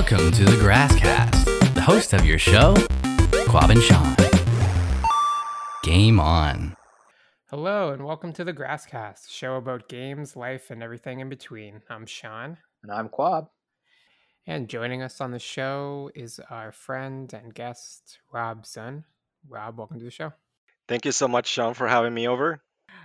Welcome to the Grasscast, the host of your show, Quab and Sean. Game on. Hello, and welcome to the Grasscast, show about games, life, and everything in between. I'm Sean, And I'm Quab. and joining us on the show is our friend and guest, Rob Zun. Rob, welcome to the show. Thank you so much, Sean, for having me over.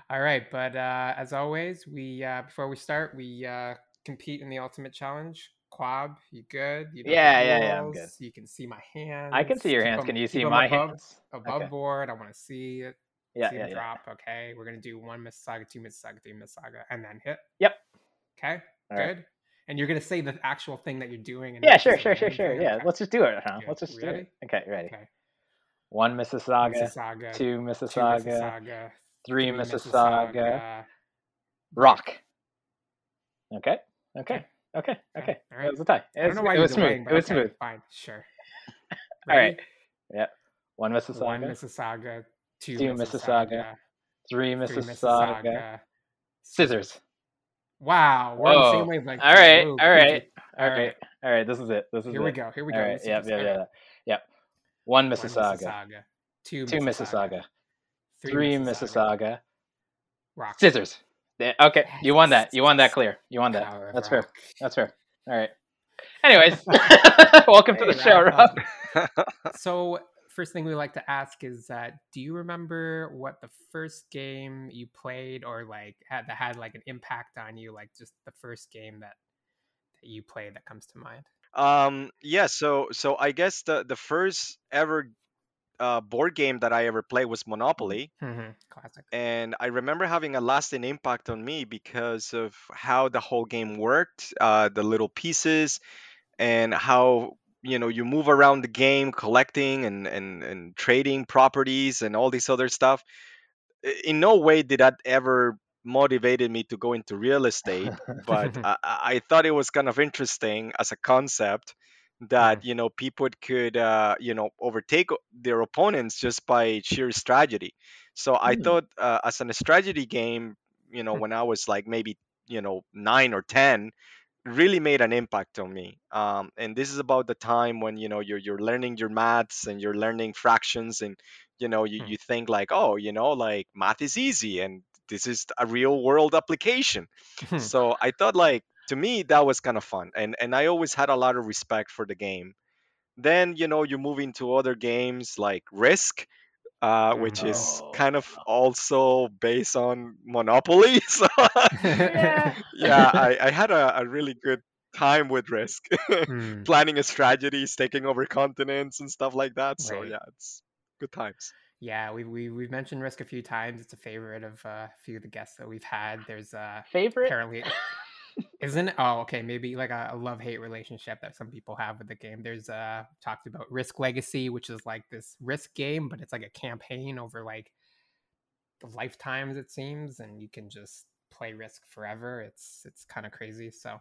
All right, but uh, as always, we uh, before we start, we uh, compete in the ultimate challenge. Quab, you good? You know Yeah, yeah, yeah, I'm good. You can see my hands. I can see your hands. Can you see my above, hands? Above Okay. board. I want to see it. Yeah, see yeah, drop. Okay, we're gonna do one Mississauga, two Mississauga, three Mississauga, and then hit. Yep. Okay, All right. good. And you're gonna say the actual thing that you're doing. And Yeah, sure, sure, sure, sure. Yeah, Okay. let's just do it, huh? Good. Let's just We do it. Okay, ready. Okay. One Mississauga, Mississauga, two two Mississauga, Mississauga, three three Mississauga, rock. Okay, okay, okay, okay. All right. It was a tie. I It don't was, know why it was smooth. delaying, It was okay, smooth. Fine, sure. All right. Yep. One Mississauga, One Mississauga, two, two Mississauga, Mississauga, three three Mississauga, Mississauga. scissors. Wow, we're on the Whoa. same wavelength. All right, Whoa, all right, all right, all right. This is it. This is Here it. we go. Here we go. All right. Yep, yep, yep, yep. One One Mississauga, Mississauga, two Mississauga, Mississauga, three Mississauga, rock. scissors. Yeah, Okay, you won that. You won that clear. You won that. Power That's fair. That's fair. All right. Anyways, welcome to Hey, the show, Rob. Rob. So, first thing we like to ask is that do you remember what the first game you played or like had that had like an impact on you, like just the first game that that you played that comes to mind? Um, yeah, so so I guess the the first ever uh, board game that I ever played was Monopoly, Mm-hmm. Classic. and I remember having a lasting impact on me because of how the whole game worked, uh, the little pieces, and how you know you move around the game collecting and and and trading properties and all this other stuff. In no way did that ever motivated me to go into real estate but I, I I thought it was kind of interesting as a concept that you know people could uh, you know overtake their opponents just by sheer strategy. So I Hmm. thought uh, as a strategy game, you know, Hmm. when I was like maybe you know nine or ten, really made an impact on me. Um, and this is about the time when you know you're you're learning your maths and you're learning fractions and you know you, Hmm. you think like oh you know like math is easy and this is a real world application so I thought like to me that was kind of fun and and I always had a lot of respect for the game. Then you know you move into other games like Risk, uh, which is Oh, kind of also based on Monopoly. So Yeah. yeah, I, I had a, a really good time with Risk, Hmm. planning a strategies, taking over continents and stuff like that. So Right. yeah, it's good times. Yeah, we we we've mentioned Risk a few times. It's a favorite of uh, a few of the guests that we've had. There's uh Favorite? apparently isn't it? Oh, okay, maybe like a, a love hate relationship that some people have with the game. There's uh talked about Risk Legacy, which is like this Risk game, but it's like a campaign over like lifetimes it seems, and you can just play Risk forever. It's it's kind of crazy. So,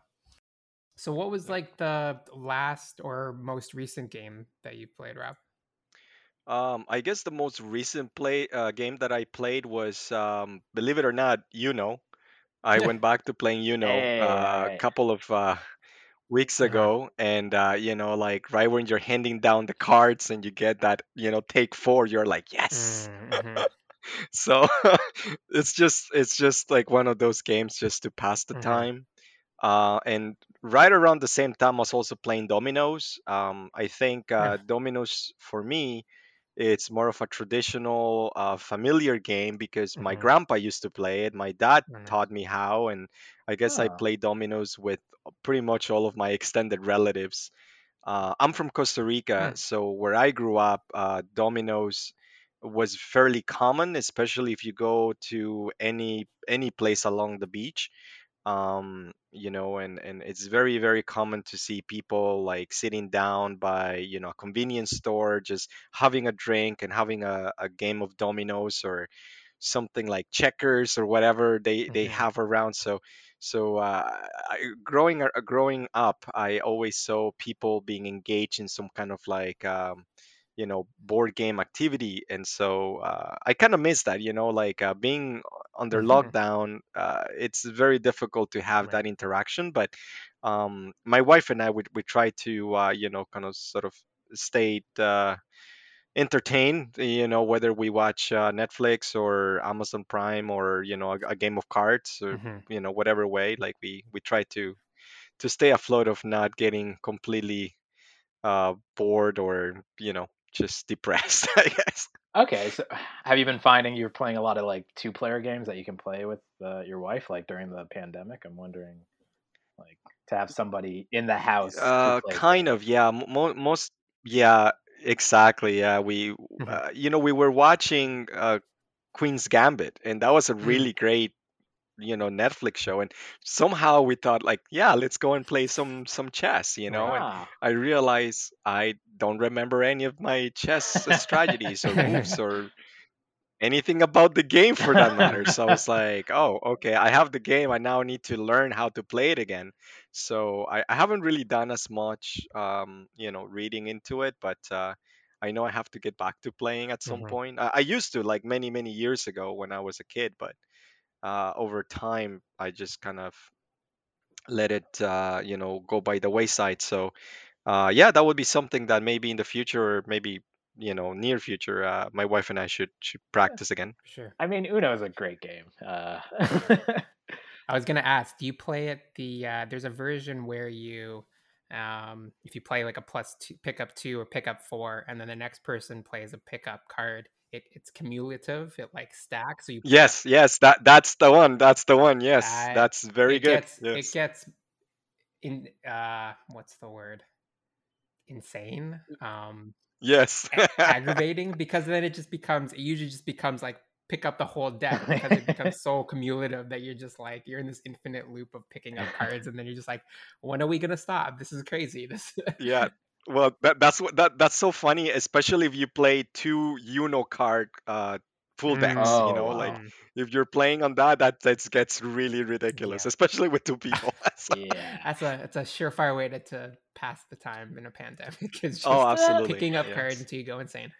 so what was like the last or most recent game that you played, Rob? Um, I guess the most recent play uh, game that I played was, um, believe it or not, you know. I went back to playing Uno Hey, uh, a alright. couple of uh, weeks Uh-huh. ago, and uh, you know, like right when you're handing down the cards and you get that, you know, take four, you're like, yes. Mm-hmm. So it's just it's just like one of those games just to pass the Mhm. time. Uh, and right around the same time, I was also playing dominoes. Um, I think uh, dominoes for me, it's more of a traditional, uh, familiar game because my Mhm. grandpa used to play it. My dad Mhm. taught me how, and I guess I Oh. play dominoes with pretty much all of my extended relatives. Uh, I'm from Costa Rica, Mm. so where I grew up, uh, dominoes was fairly common, especially if you go to any any place along the beach um you know and and it's very very common to see people like sitting down by you know a convenience store just having a drink and having a, a game of dominoes or something like checkers or whatever they they Mhm. have around so so uh, I, growing uh, growing up i always saw people being engaged in some kind of like um, you know board game activity and so uh, i kind of miss that you know like uh, being under Mhm. lockdown uh, it's very difficult to have Right. that interaction but um, my wife and i would we try to uh, you know kind of sort of stay uh, entertained you know whether we watch uh, netflix or amazon prime or you know a, a game of cards or Mhm. you know whatever way like we we try to to stay afloat of not getting completely uh bored or you know just depressed i guess Okay, so have you been finding you're playing a lot of like two player games that you can play with uh, your wife like during the pandemic? I'm wondering like to have somebody in the house. uh kind of yeah mo- mo- most yeah exactly yeah we Mhm. uh, you know we were watching uh queen's gambit and that was a Mm. really great you know netflix show and somehow we thought like yeah let's go and play some some chess you know and Ah. i realized i don't remember any of my chess uh, strategies or moves or anything about the game for that matter. So I was like, oh, okay, I have the game. I now need to learn how to play it again. So I, I haven't really done as much, um, you know, reading into it, but uh, I know I have to get back to playing at some Mhm. point. I, I used to like many, many years ago when I was a kid, but uh, over time, I just kind of let it, uh, you know, go by the wayside. So uh, yeah, that would be something that maybe in the future, or maybe you know, near future, uh, my wife and I should should practice again. Sure. I mean, Uno is a great game. Uh, I was gonna ask, do you play it the uh there's a version where you um if you play like a plus two pick up two or pick up four and then the next person plays a pickup card, it, it's cumulative, it like stacks. So you Yes, yes, that that's the one. That's the one. Yes, Uh, that's very it good. gets Yes. it gets in uh what's the word? Insane. Um Yes. aggravating because then it just becomes it usually just becomes like pick up the whole deck because it becomes so cumulative that you're just like you're in this infinite loop of picking up cards and then you're just like when are we gonna stop this is crazy this yeah. Well, that that's what that that's so funny, especially if you play two Uno card uh full decks, Oh, you know, wow. like Mm, if you're playing on that, that that gets really ridiculous, Yeah. especially with two people. So- yeah. that's a it's a surefire way to, to pass the time in a pandemic it's just oh, absolutely. picking up yes. cards until you go insane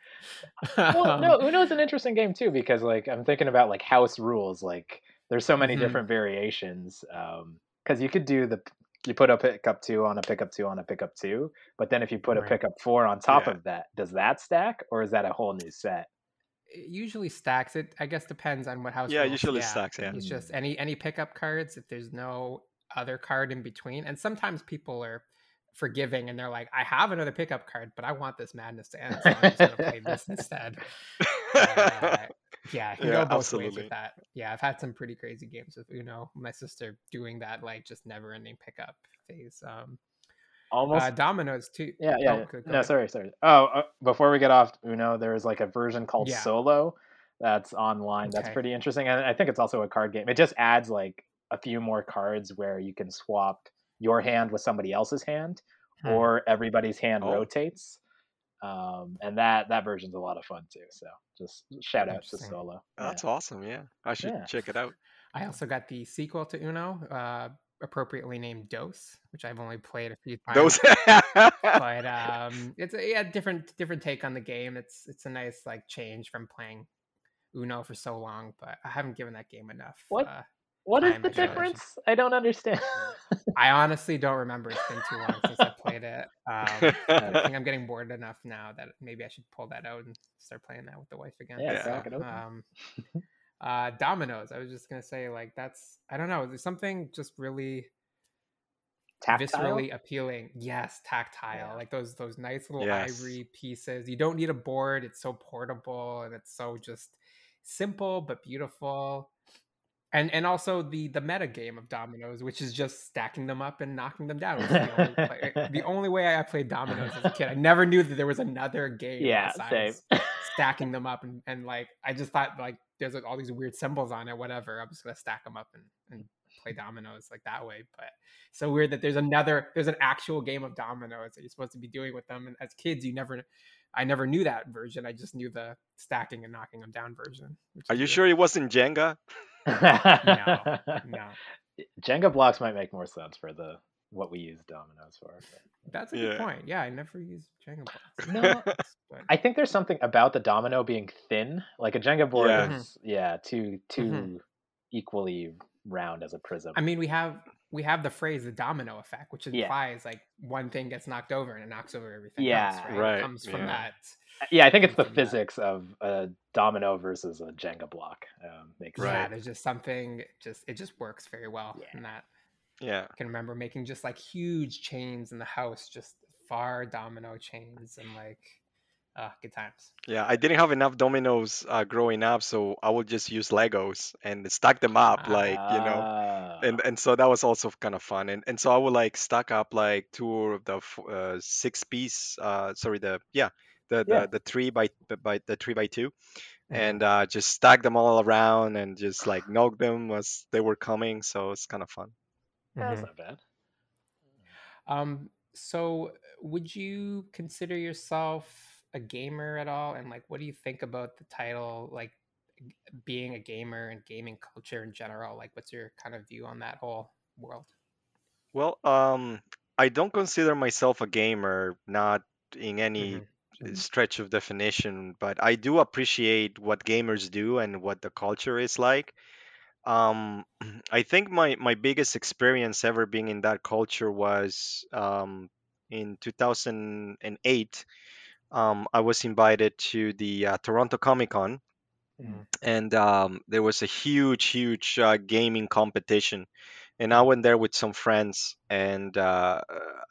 Well, Um, no, is an interesting game too because like I'm thinking about like house rules. Like there's so many Mhm. different variations. Um, because you could do the you put a pickup two on a pickup two on a pickup two, but then if you put a pickup four on top Yeah. of that, does that stack or is that a whole new set? it usually stacks it i guess depends on what house Yeah, usually stacks, yeah. it's just any any pickup cards if there's no other card in between and sometimes people are forgiving and they're like i have another pickup card but i want this madness to end so i'm just gonna play this instead uh, yeah can Yeah, go both ways with that yeah i've had some pretty crazy games with uno my sister doing that like just never ending pickup phase um Almost. uh, dominoes too yeah, yeah. oh, yeah. go- go no, ahead. sorry, sorry. Oh, uh, before we get off Uno, there is like a version called Yeah. Solo that's online. That's pretty interesting, and I think it's also a card game. It just adds like a few more cards where you can swap your hand with somebody else's hand, Hmm. or everybody's hand Oh. rotates. Um, and that that version's a lot of fun too. So just shout out to Interesting. Solo. That's awesome. Yeah, I should Yeah. check it out. I also got the sequel to Uno, uh, appropriately named Dos, which I've only played a few times. Those. but um, it's a yeah, different different take on the game. It's it's a nice like change from playing Uno for so long, but I haven't given that game enough. What? Uh, What is time the and generation. difference? I don't understand. I honestly don't remember. It's been too long since I played it. Um, I think I'm getting bored enough now that maybe I should pull that out and start playing that with the wife again. Yeah, Yeah. crack it open. Um, uh, dominoes. I was just gonna say like that's I don't know. There's something just really Tactile? viscerally appealing. Yes, tactile. Yeah. Like those those nice little Yes. ivory pieces. You don't need a board. It's so portable and it's so just simple but beautiful. And and also the the meta game of dominoes, which is just stacking them up and knocking them down. the, only play, the only way I played dominoes as a kid. I never knew that there was another game Yeah, same. stacking them up and, and like I just thought like there's like all these weird symbols on it, whatever. I'm just gonna stack them up and, and play dominoes like that way. But so weird that there's another there's an actual game of dominoes that you're supposed to be doing with them. And as kids, you never I never knew that version. I just knew the stacking and knocking them down version. Are you weird. sure it wasn't Jenga? No, no. Jenga blocks might make more sense for the what we use dominoes for. but- That's a good Yeah. point. Yeah, I never used Jenga blocks. No, but- I think there's something about the domino being thin. Like a Jenga board Yeah. Mhm. is yeah, too too Mhm. equally round as a prism. I mean, we have we have the phrase the domino effect, which Yeah. implies like one thing gets knocked over and it knocks over everything Yeah. else. Right. Right, It comes from yeah. that. Yeah, I think it's the from that. physics of a domino versus a Jenga block. Um, makes Yeah, Right. there's just something. Just it just works very well Yeah. in that. yeah. I can remember making just like huge chains in the house, just far domino chains, and like, uh, good times. Yeah, I didn't have enough dominoes uh, growing up, so I would just use Legos and stack them up, like you know, Ah. and and so that was also kind of fun. And and so I would like stack up like two of the uh, six piece, uh, sorry, the yeah, the Yeah. the, the three by the- by the three by 2 Mhm. and uh, just stack them all around and just like knock them as they were coming. So it's kind of fun. That's Mhm. not bad. Um, so would you consider yourself a gamer at all? And like, what do you think about the title, like being a gamer and gaming culture in general? Like, what's your kind of view on that whole world? Well, um, I don't consider myself a gamer, not in any Mhm. Mhm. stretch of definition, but I do appreciate what gamers do and what the culture is like. Um, I think my my biggest experience ever being in that culture was um, in 2008. Um, I was invited to the uh, Toronto Comic Con, Mhm. and um, there was a huge, huge uh, gaming competition. And I went there with some friends, and uh,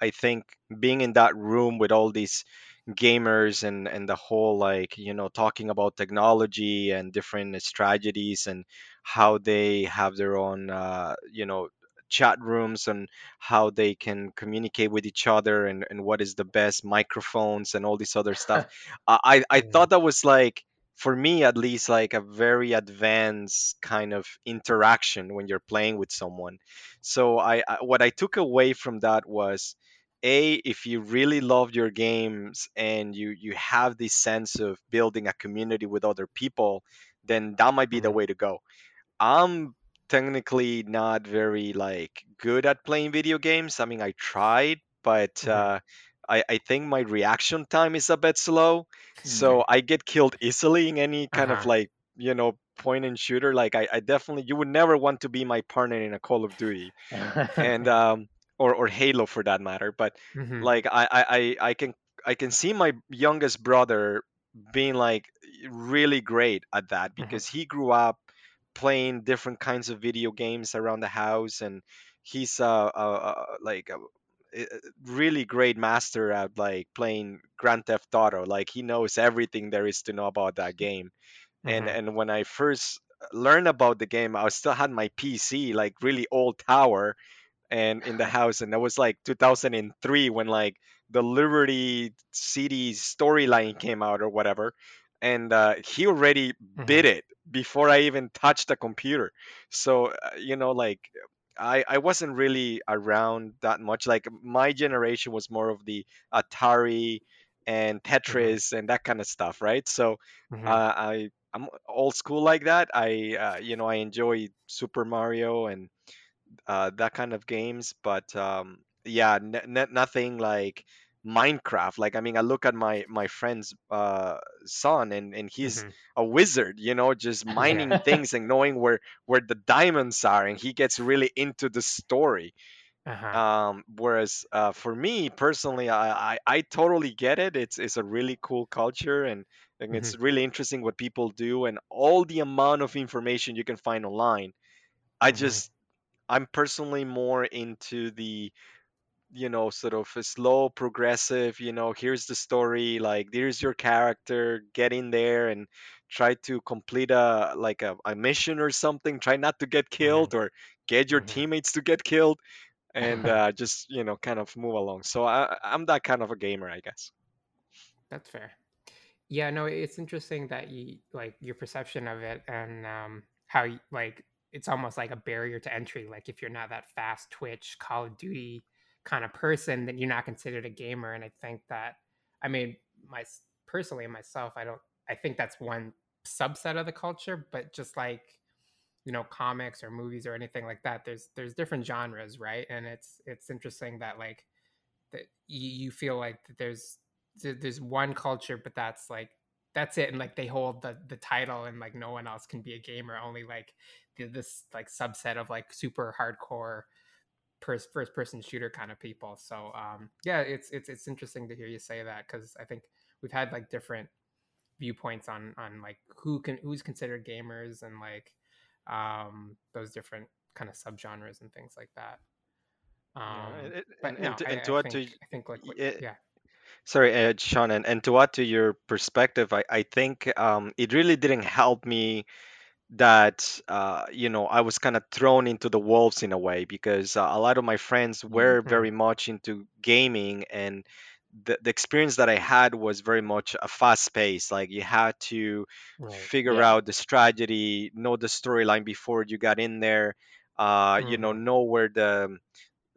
I think being in that room with all these gamers and and the whole like you know talking about technology and different strategies and how they have their own uh, you know chat rooms and how they can communicate with each other and, and what is the best microphones and all this other stuff. I I thought that was like for me at least like a very advanced kind of interaction when you're playing with someone. So I, I what I took away from that was a if you really love your games and you you have this sense of building a community with other people then that might be the Mhm. way to go i'm technically not very like good at playing video games i mean i tried but Mhm. uh I, I think my reaction time is a bit slow so i get killed easily in any kind of Uh-huh. like you know point and shooter like I, I definitely you would never want to be my partner in a call of duty and um or or Halo for that matter. But Mhm. like I I I I can I can see my youngest brother being like really great at that Mhm. because he grew up playing different kinds of video games around the house and he's uh, uh, uh like a, a really great master at like playing Grand Theft Auto like he knows everything there is to know about that game and Mhm. and when I first learned about the game I still had my PC like really old tower and in the house and that was like 2003 when like the liberty city storyline came out or whatever and uh, he already bit it before i even touched the computer. So uh, you know like I, I wasn't really around that much. Like my generation was more of the atari and tetris and that kind of stuff right? So Mhm. uh, i i'm old school like that. I uh, you know i enjoy super mario and uh, that kind of games. But um, yeah, n- n- nothing like Minecraft. Like I mean, I look at my my friend's uh, son, and and he's Mhm. a wizard. You know, just mining Yeah. things and knowing where where the diamonds are, and he gets really into the story. Uh-huh. Um, whereas uh, for me personally, I, I I totally get it. It's it's a really cool culture and. And it's really interesting what people do and all the amount of information you can find online. I Mhm. just I'm personally more into the you know sort of a slow progressive you know here's the story like here's your character get in there and try to complete a like a, a mission or something try not to get killed or get your Mhm. teammates to get killed and uh, just you know kind of move along so I, i'm that kind of a gamer i guess That's fair. Yeah, no, it's interesting that you like your perception of it and um how like it's almost like a barrier to entry. Like if you're not that fast twitch Call of Duty kind of person, then you're not considered a gamer. And I think that I mean, my personally myself, I don't I think that's one subset of the culture, but just like you know comics or movies or anything like that there's there's different genres right and it's it's interesting that like that you, you feel like that there's there's one culture but that's like that's it and like they hold the the title and like no one else can be a gamer only like this like subset of like super hardcore first first person shooter kind of people. So um yeah it's it's it's interesting to hear you say that because i think we've had like different viewpoints on on like who can who's considered gamers and like um those different kind of subgenres and things like that. Um Yeah, it- but and, no and, to, I, and to I add to think i think like what, y- yeah Sorry, uh, Sean, and, and to add to your perspective, I, I think um, it really didn't help me that uh, you know I was kind of thrown into the wolves in a way because uh, a lot of my friends were Mhm. very much into gaming and the, the experience that I had was very much a fast pace. Like you had to right figure Yeah. out the strategy, know the storyline before you got in there. Uh, you know, Mhm. know where the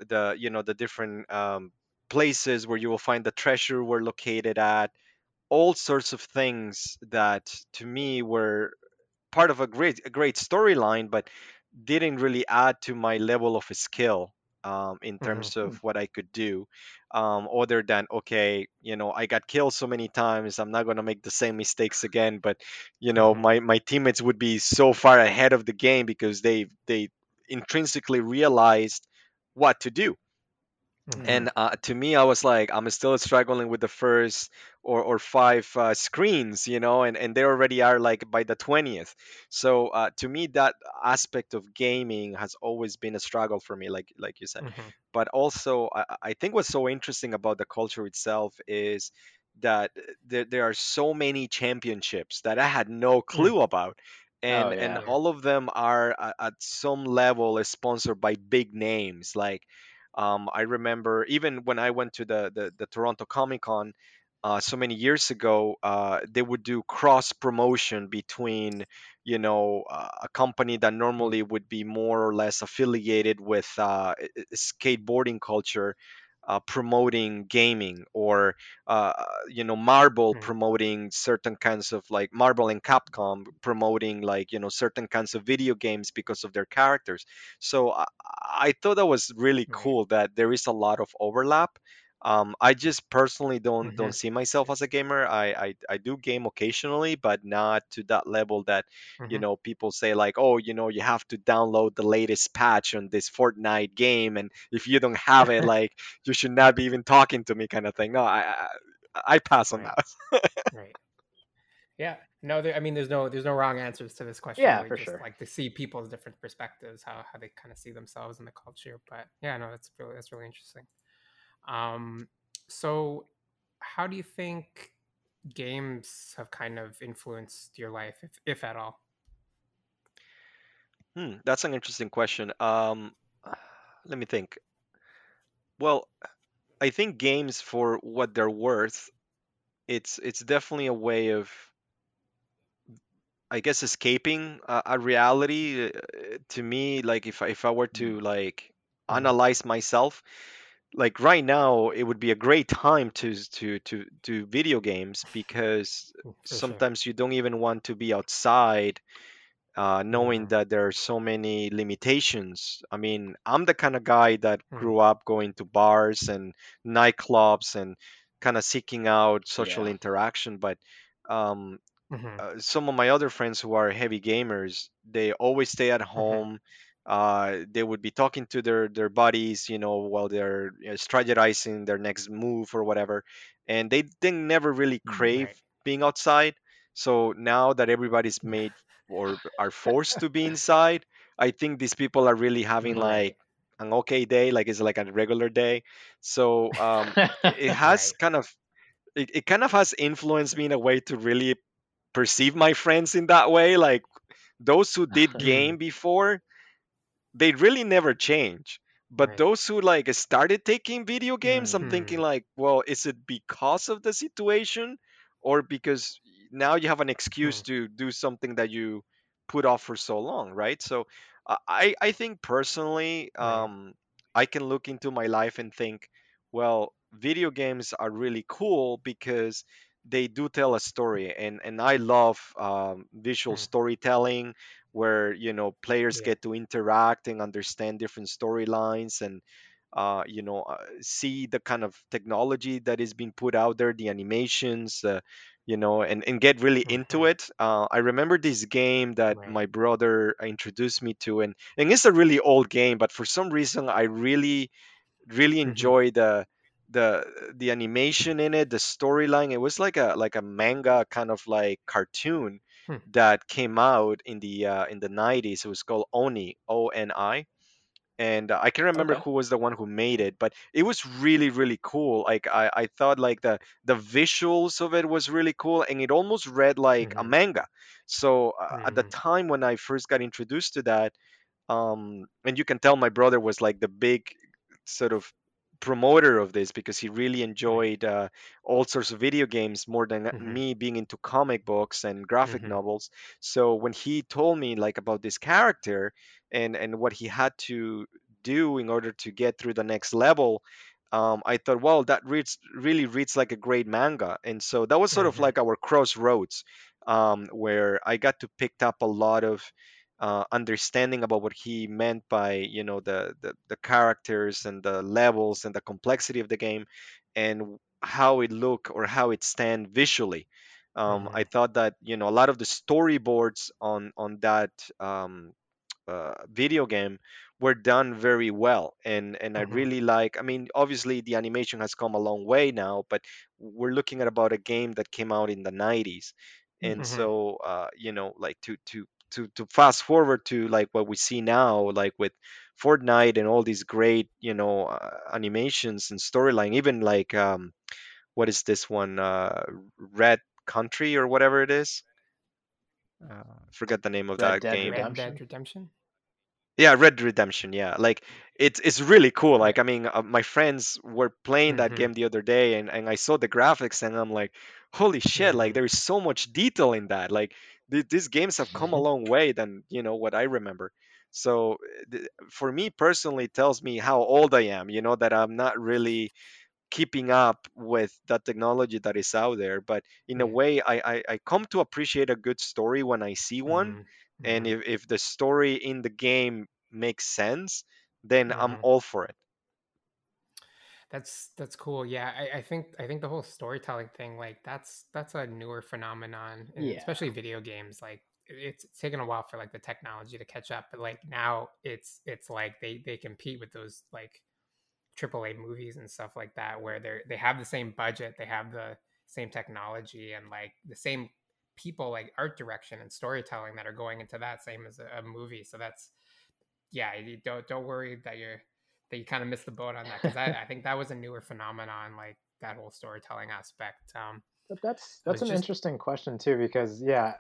the you know the different um, places where you will find the treasure were located at all sorts of things that to me were part of a great a great storyline but didn't really add to my level of skill um, in terms of what i could do um, other than okay you know i got killed so many times i'm not going to make the same mistakes again but you know Mhm. my my teammates would be so far ahead of the game because they they intrinsically realized what to do Mhm. and uh, to me i was like i'm still struggling with the first or, or five uh, screens you know and, and they already are like by the 20th so uh, to me that aspect of gaming has always been a struggle for me like like you said Mhm. but also I, I think what's so interesting about the culture itself is that there, there are so many championships that i had no Mm. clue about Oh and and yeah. Yeah. all of them are at some level sponsored by big names like um, I remember even when I went to the the, the Toronto Comic Con uh, so many years ago, uh, they would do cross promotion between you know uh, a company that normally would be more or less affiliated with uh, skateboarding culture. Uh, promoting gaming or uh, you know Marvel Mm. promoting certain kinds of like Marvel and capcom promoting like you know certain kinds of video games because of their characters so I, I thought that was really Right. cool that there is a lot of overlap. Um, I just personally don't don't Mhm. see myself as a gamer. I, I I do game occasionally, but not to that level that you Mhm. know people say like, oh, you know, you have to download the latest patch on this Fortnite game, and if you don't have it, like you should not be even talking to me, kind of thing. No, I I, I pass on Right. that. Right. Yeah. No, there, I mean, there's no there's no wrong answers to this question. Yeah, we for just sure. like to see people's different perspectives, how how they kind of see themselves in the culture. But yeah, no, that's really that's really interesting. Um, so how do you think games have kind of influenced your life, if if at all? Hmm, that's an interesting question. Um, let me think. Well, I think games for what they're worth it's it's definitely a way of I guess escaping a, a reality uh, to me like if I- if I were to like Mhm. analyze myself like right now it would be a great time to to to do video games because Mm, For sure. sometimes you don't even want to be outside uh, knowing Mhm. that there are so many limitations. I mean, I'm the kind of guy that Mhm. grew up going to bars and nightclubs and kind of seeking out social Yeah. interaction, but um, Mhm. uh, some of my other friends who are heavy gamers, they always stay at Mhm. home. Uh, they would be talking to their their buddies, you know, while they're you know, strategizing their next move or whatever, and they didn't never really Mm. crave Right. being outside. So now that everybody's made or are forced to be inside, I think these people are really having Mhm. like an okay day, like it's like a regular day. So um, it has Right. kind of it, it kind of has influenced me in a way to really perceive my friends in that way. Like those who did game before, they really never change. But Right. those who like started taking video games, I'm Mm. thinking Mhm. like, well, is it because of the situation or because now you have an excuse Mm. to do something that you put off for so long, right? So uh, I I think personally, Right. um, I can look into my life and think, well, video games are really cool because they do tell a story, and and I love um, visual Mm. storytelling where you know players Yeah. get to interact and understand different storylines and uh, you know uh, see the kind of technology that is being put out there the animations uh, you know and, and get really into Mhm. it uh, i remember this game that Right. my brother introduced me to and and it's a really old game but for some reason i really really Mhm. enjoy the the the animation in it the storyline it was like a like a manga kind of like cartoon Hmm. that came out in the uh, in the 90s it was called oni o-n-i and uh, i can't remember Okay. who was the one who made it but it was really really cool like i i thought like the the visuals of it was really cool and it almost read like a Mhm. manga so uh, at the Mhm. time when i first got introduced to that um and you can tell my brother was like the big sort of promoter of this because he really enjoyed uh, all sorts of video games more than Mhm. me being into comic books and graphic Mhm. novels so when he told me like about this character and and what he had to do in order to get through the next level um, i thought well that reads really reads like a great manga and so that was sort of Mhm. like our crossroads um, where i got to pick up a lot of uh, understanding about what he meant by you know the, the the characters and the levels and the complexity of the game and how it look or how it stand visually um, i Mhm. thought that you know a lot of the storyboards on on that um, uh, video game were done very well and and i Mhm. really like i mean obviously the animation has come a long way now but we're looking at about a game that came out in the 90s and Mhm. so uh, you know like to to to to fast forward to like what we see now like with fortnite and all these great you know uh, animations and storyline even like um what is this one uh red country or whatever it is uh, forget the name of Red that Dead game Red Dead Redemption. Redemption. Yeah, Red Redemption. Yeah, like it's it's really cool. Like I mean, uh, my friends were playing that Mhm. game the other day, and and I saw the graphics, and I'm like, holy shit! Like Mhm. there is so much detail in that. Like th- these games have come a long way than you know what I remember. So uh, th- for me personally, it tells me how old I am. You know that I'm not really keeping up with the technology that is out there but in a way I, I i come to appreciate a good story when i see one Mhm. and Mhm. if, if the story in the game makes sense then i'm Mhm. all for it That's that's cool. Yeah, I, I think I think the whole storytelling thing, like that's that's a newer phenomenon, Yeah. especially video games. Like it's, it's taken a while for like the technology to catch up, but like now it's it's like they they compete with those like AAA movies and stuff like that, where they're they have the same budget, they have the same technology, and like the same people, like art direction and storytelling that are going into that same as a, a movie. So that's yeah, don't don't worry that you're that you kind of missed the boat on that because I, I think that was a newer phenomenon, like that whole storytelling aspect. Um, But that's that's an just interesting question too, because yeah,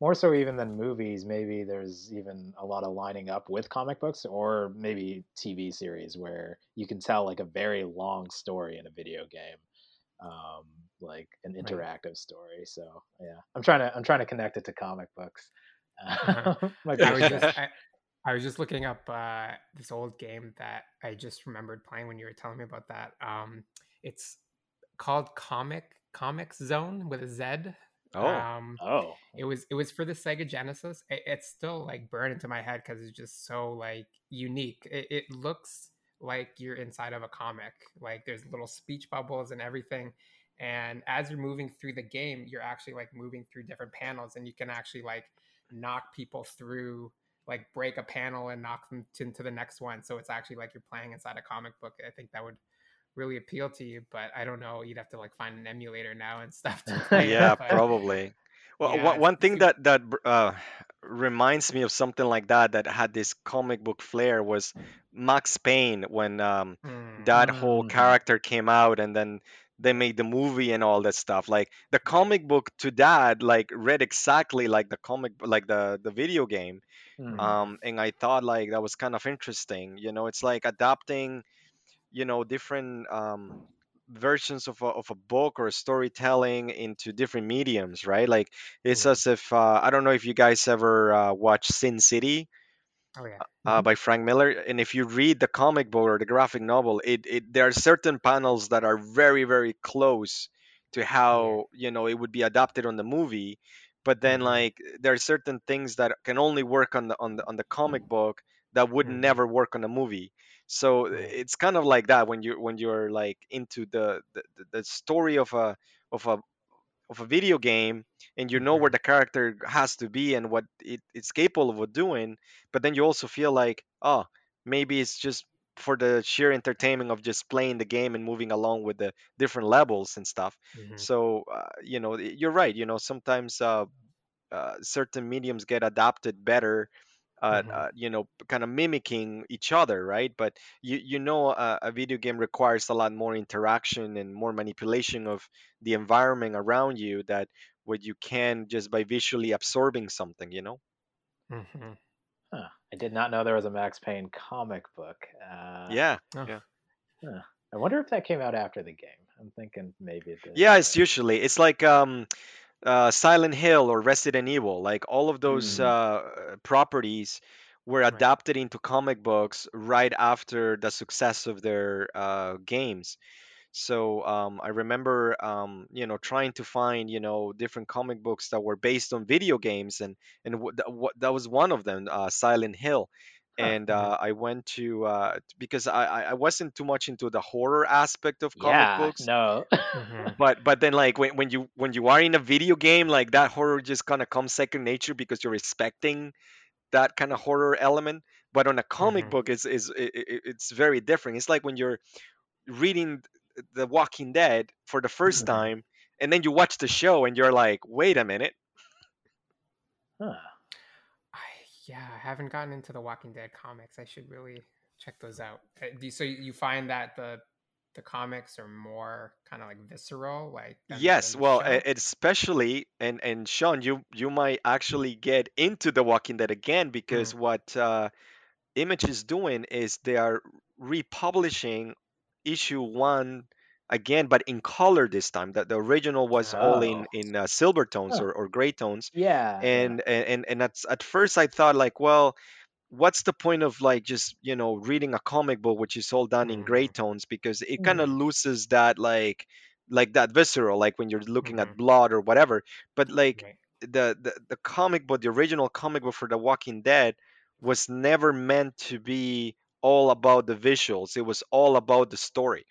more so even than movies, maybe there's even a lot of lining up with comic books or maybe TV series where you can tell like a very long story in a video game, um, like an right. interactive story. So yeah, I'm trying to I'm trying to connect it to comic books. Uh, might be I a was just. I, I was just looking up uh, this old game that I just remembered playing when you were telling me about that. Um, it's called Comic Comix Zone with a Z. oh Um, Oh, it was it was for the Sega Genesis. It, it's still like burned into my head because it's just so like unique. It, it looks like you're inside of a comic. Like there's little speech bubbles and everything. And as you're moving through the game, you're actually like moving through different panels, and you can actually like knock people through, like break a panel and knock them to, into the next one. So it's actually like you're playing inside a comic book. I think that would really appeal to you, but I don't know. You'd have to like find an emulator now and stuff to play yeah But probably well yeah, one it's, one it's thing that that uh reminds me of something like that that had this comic book flair was max payne when um Mm, that whole Mhm. character came out and then they made the movie and all that stuff. Like the comic book to that like read exactly like the comic like the the video game. Mhm. um and i thought like that was kind of interesting you know? It's like adapting you know different um versions of a, of a book or storytelling into different mediums right? Like it's Yeah. as if uh, i don't know if you guys ever uh, watched sin city Oh yeah. uh, Mhm. by Frank Miller. And if you read the comic book or the graphic novel, it, it there are certain panels that are very very close to Yeah. how you know it would be adapted on the movie. but then Mhm. like there are certain things that can only work on the on the on the comic book that would Mhm. never work on a movie so Right. it's kind of like that when you when you're like into the, the- the story of a of a of a video game and you know where Mhm. the character has to be and what it, it's capable of doing but then you also feel like oh maybe it's just for the sheer entertainment of just playing the game and moving along with the different levels and stuff Mhm. so uh, you know you're right you know sometimes uh, uh, certain mediums get adapted better uh, Mhm. uh, you know kind of mimicking each other right but you you know uh, a video game requires a lot more interaction and more manipulation of the environment around you that what you can just by visually absorbing something you know Mhm. Huh. I did not know there was a Max Payne comic book. Uh, yeah Oh. Yeah. huh. I wonder if that came out after the game. I'm thinking maybe it did. yeah it's usually it's like um uh, Silent Hill or Resident Evil, like all of those Mm. uh, properties were Right. adapted into comic books right after the success of their uh, games. So um, I remember, um, you know, trying to find, you know, different comic books that were based on video games, and and w- th- what that was one of them, uh, Silent Hill. Huh. And Mhm. uh, I went to uh, because I I I wasn't too much into the horror aspect of comic yeah, books no. Mhm. but but then like when, when you when you are in a video game like that horror just kind of comes second nature because you're expecting that kind of horror element but on a comic Mhm. book it's is it, it- it's very different it's like when you're reading the walking dead for the 1st Mhm. time and then you watch the show and you're like wait a minute Huh. Yeah, I haven't gotten into the Walking Dead comics. I should really check those out. Uh, So you find that the the comics are more kind of like visceral, like yes well especially and and sean you you might actually get into the walking dead again because what uh image is doing is they are republishing issue one again but in color this time that the original was all in Oh. in uh, silver tones or, or gray tones Yeah. yeah. and and and, and at, at first i thought like well what's the point of like just you know reading a comic book which is all done in gray Mhm. tones because it kind of Mhm. loses that like like that visceral like when you're looking at Mhm. blood or whatever but like Right. the, the the comic book the original comic book for the walking dead was never meant to be all about the visuals it was all about the story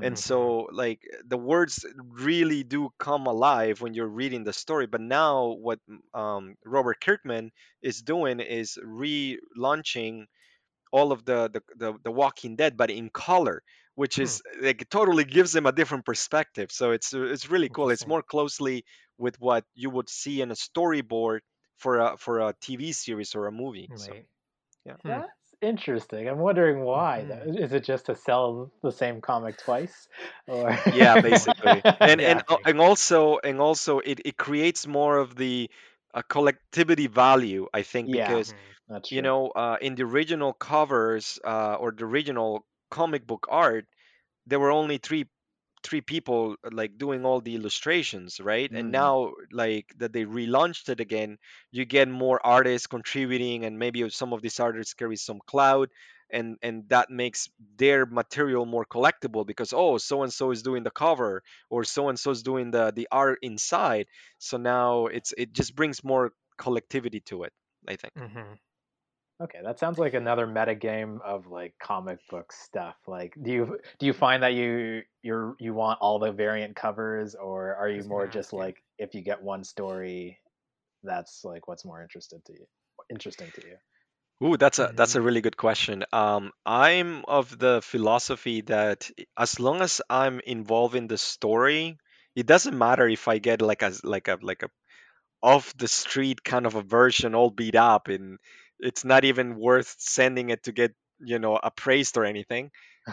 and Mhm. so like the words really do come alive when you're reading the story but now what um, robert kirkman is doing is relaunching all of the, the the the walking dead but in color which Hmm. is like totally gives them a different perspective so it's uh, it's really cool it's more closely with what you would see in a storyboard for a for a tv series or a movie so Right. yeah. Hmm. That's interesting. I'm wondering why. though. Mhm. Is it just to sell the same comic twice? Or yeah basically and and and also and also it, it creates more of the uh, collectivity value i think Yeah. because Mhm. You know uh, in the original covers uh, or the original comic book art there were only three three people uh, like doing all the illustrations right and Mm. now like that they relaunched it again you get more artists contributing and maybe some of these artists carry some cloud and and that makes their material more collectible because oh so and so is doing the cover or so and so is doing the the art inside so now it's it just brings more collectivity to it i think Mhm. Okay, that sounds like another meta game of like comic book stuff. Like, do you do you find that you you're you want all the variant covers, or are you more just you. like if you get one story, that's like what's more interested to you, interesting to you? Ooh, that's a that's a Mhm. really good question. Um, I'm of the philosophy that as long as I'm involved in the story, it doesn't matter if I get like a like a like a off the street kind of a version all beat up and it's not even worth sending it to get, you know, appraised or anything.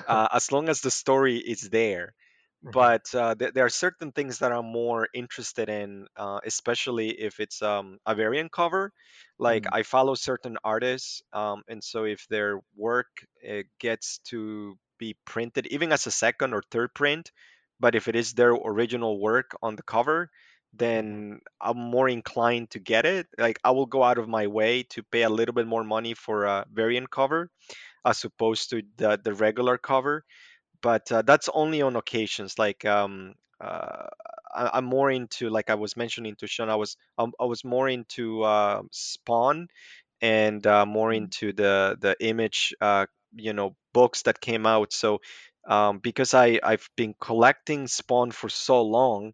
Uh, as long as the story is there Mhm. but uh, th- there are certain things that I'm more interested in, uh, especially if it's um, a variant cover. Like Mm. I follow certain artists, um, and so if their work uh, gets to be printed, even as a second or third print, but if it is their original work on the cover, then I'm more inclined to get it. Like I will go out of my way to pay a little bit more money for a variant cover as opposed to the the regular cover but uh, that's only on occasions like um uh, I, I'm more into like I was mentioning to Sean. I was um, I was more into uh, Spawn and uh, more Mm, into the the image uh, you know books that came out. So um, because I I've been collecting Spawn for so long,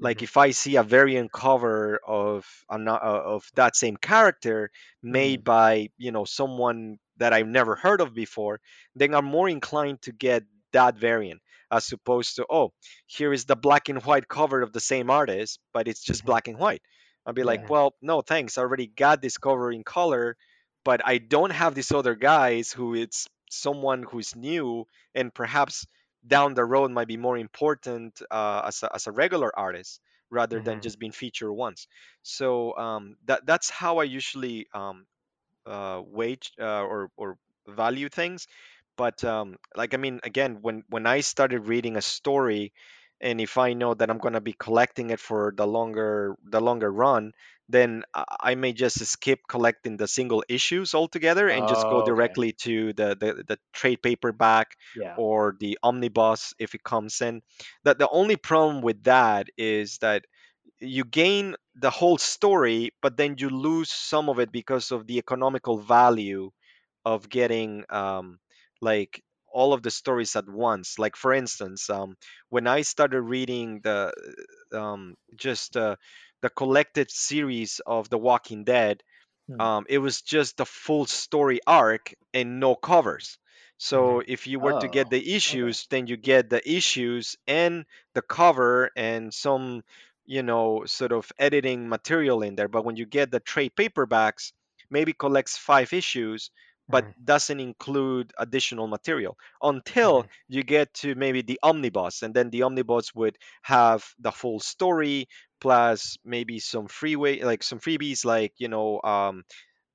like hmm if I see a variant cover of uh, of that same character made mm, by you know someone that I've never heard of before, then I'm more inclined to get that variant as opposed to oh here is the black and white cover of the same artist but it's just hmm black and white I'll be like, yeah. hmm well, no, thanks. I already got this cover in color, but I don't have these other guys who it's someone who's new and perhaps down the road might be more important uh, as, a, as a regular artist rather than hmm just being featured once. So um, that that's how I usually um, uh, wage uh, or or value things. But um, like I mean, again, when when I started reading a story, and if I know that I'm gonna be collecting it for the longer the longer run, then I may just skip collecting the single issues altogether and just go Oh, okay. directly to the the, the trade paperback Yeah. or the omnibus if it comes in. That the only problem with that is that you gain the whole story, but then you lose some of it because of the economical value of getting um, like all of the stories at once. Like for instance, um, when I started reading the um, just uh, the collected series of The Walking Dead, Hmm. um, it was just the full story arc and no covers. So if you were to get Oh, the okay. issues, then you get the issues and the cover and some, you know, sort of editing material in there. But when you get the trade paperbacks, maybe collects five issues, but hmm doesn't include additional material until hmm you get to maybe the omnibus, and then the omnibus would have the full story plus maybe some freeway like some freebies like you know um,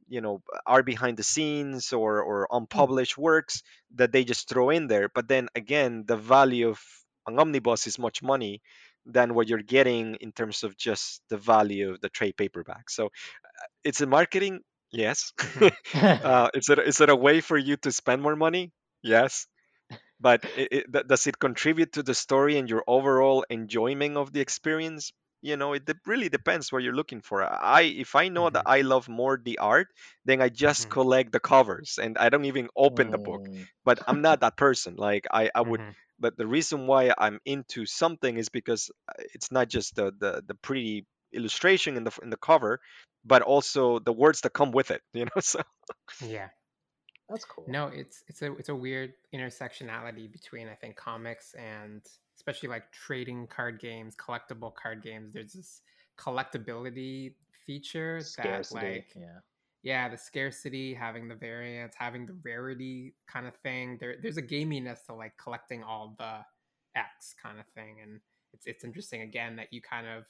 you know are behind the scenes or or Hmm. unpublished works that they just throw in there. But then again the value of an omnibus is much money than what you're getting in terms of just the value of the trade paperback. So it's a marketing? Yes. Hmm. Uh, is it is it a way for you to spend more money? Yes. But it, it, does it contribute to the story and your overall enjoyment of the experience you know it de- really depends what you're looking for. I if i know that hmm i love more the art then i just hmm collect the covers and i don't even open the book. Mm, but i'm not that person. Like i i would hmm but the reason why i'm into something is because uh, it's not just the the, the pretty illustration in the in the cover but also the words that come with it you know so. Yeah. that's cool. No, it's it's a it's a weird intersectionality between I think comics and especially like trading card games, collectible card games. There's this collectability feature that like Yeah. yeah, the scarcity, having the variants, having the rarity kind of thing. There there's a gaminess to like collecting all the X kind of thing. And it's it's interesting again that you kind of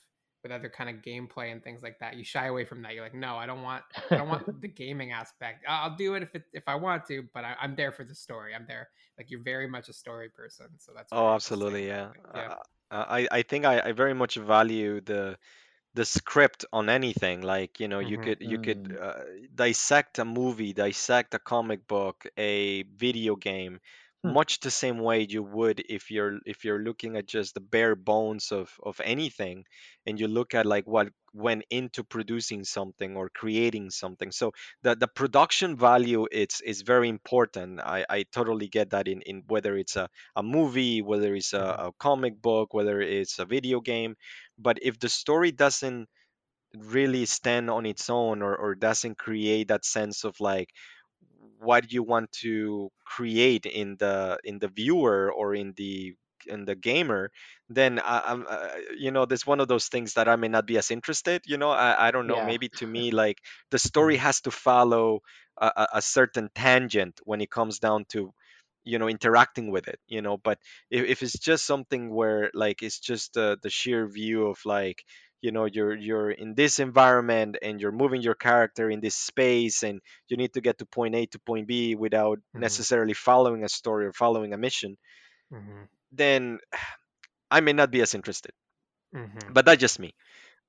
with other kind of gameplay and things like that, you shy away from that. You're like, no, I don't want I don't want the gaming aspect. I'll do it if it if I want to, but I, I'm there for the story. I'm there. Like you're very much a story person, so that's oh absolutely yeah yeah. uh, i i think i, I very much value the the script on anything like you know you hmm could you could Mm, uh, dissect a movie dissect a comic book a video game. Much the same way you would if you're if you're looking at just the bare bones of of anything and you look at like what went into producing something or creating something. So the the production value it's is very important. I i totally get that in in whether it's a, a movie whether it's a, hmm a comic book whether it's a video game but if the story doesn't really stand on its own or, or doesn't create that sense of like what you want to create in the in the viewer or in the in the gamer then I, i'm uh, you know there's one of those things that i may not be as interested you know i, I don't know Yeah. maybe to me like the story hmm has to follow a, a a certain tangent when it comes down to you know interacting with it you know but if, if it's just something where like it's just uh, the sheer view of like you know you're you're in this environment and you're moving your character in this space and you need to get to point a to point b without hmm necessarily following a story or following a mission hmm then i may not be as interested. Hmm but that's just me.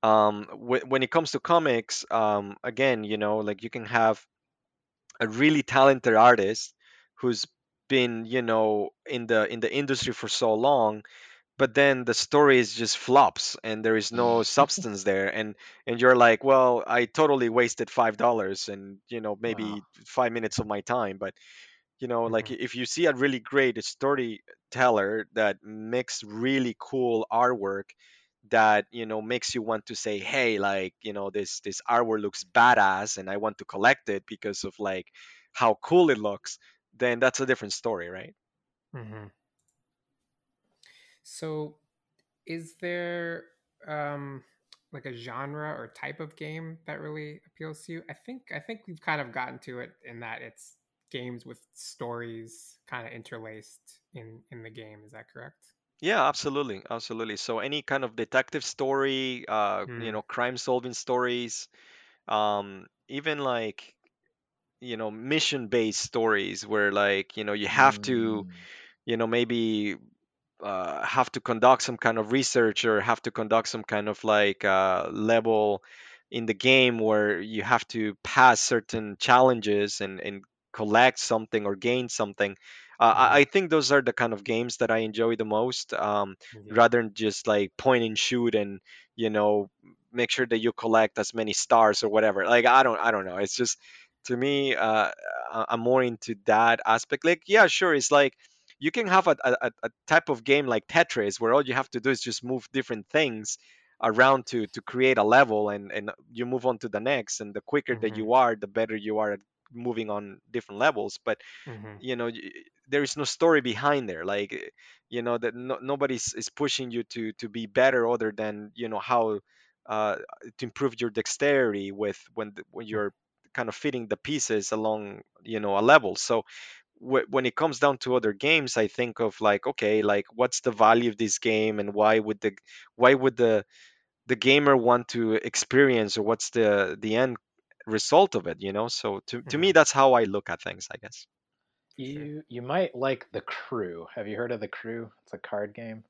Um wh- when it comes to comics um again you know like you can have a really talented artist who's been you know in the in the industry for so long but then the story is just flops and there is no substance there and and you're like well i totally wasted five dollars and you know maybe Wow. five minutes of my time but you know like Mhm. if you see a really great storyteller that makes really cool artwork that you know makes you want to say hey like you know this this artwork looks badass and i want to collect it because of like how cool it looks then that's a different story right Mhm. So, is there um like a genre or type of game that really appeals to you? I think I think we've kind of gotten to it in that it's games with stories kind of interlaced in in the game. Is that correct? Yeah, absolutely, absolutely. So any kind of detective story, uh, you Mm, know, crime solving stories, um, even like, you know, mission based stories where like, you know, you have to, Mm, you know, maybe uh, have to conduct some kind of research or have to conduct some kind of like uh, level in the game where you have to pass certain challenges and, and collect something or gain something. Uh, I, I think those are the kind of games that I enjoy the most, um, Yeah. rather than just like point and shoot and you know make sure that you collect as many stars or whatever. Like I don't I don't know. It's just to me, uh, I'm more into that aspect. Like yeah, sure, it's like you can have a, a, a type of game like Tetris where all you have to do is just move different things around to to create a level and and you move on to the next. And the quicker that Mhm. you are the better you are at moving on different levels. But Mhm. you know there is no story behind there. Like you know that no, nobody's is pushing you to to be better other than you know how uh, to improve your dexterity with when when Mm, you're kind of fitting the pieces along you know a level. So wh- when it comes down to other games i think of like okay like what's the value of this game and why would the why would the the gamer want to experience or what's the the end result of it you know so to, to me mhm. that's how i look at things i guess you you might like The Crew. Have you heard of The Crew? It's a card game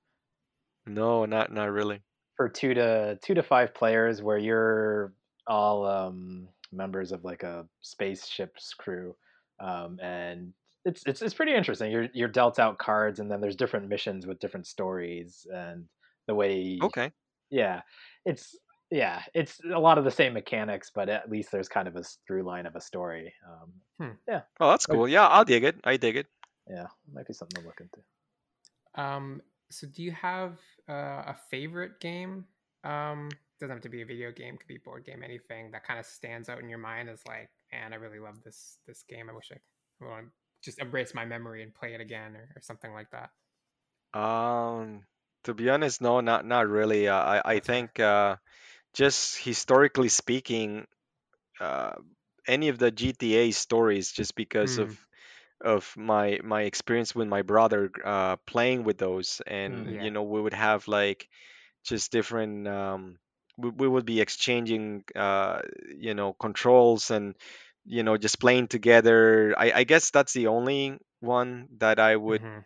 no not not really for two to two to five players where you're all um, members of like a spaceship's crew, um, and it's it's it's pretty interesting. You're you're dealt out cards, and then there's different missions with different stories, and the way okay yeah, it's yeah, it's a lot of the same mechanics, but at least there's kind of a through line of a story. Um, Hmm. yeah, oh that's might- cool yeah i'll dig it i dig it yeah, might be something to look into. Um, so do you have uh, a favorite game? Um, doesn't have to be a video game, could be board game, anything that kind of stands out in your mind as like, man, I really love this this game. I wish I want to just embrace my memory and play it again or, or something like that. um to be honest no not not really uh, i i think uh just historically speaking uh any of the gta stories just because of Hmm. of my my experience with my brother uh playing with those and Mhm. Yeah. you know we would have like just different um we, we would be exchanging uh you know controls and you know just playing together. I i guess that's the only one that i would hmm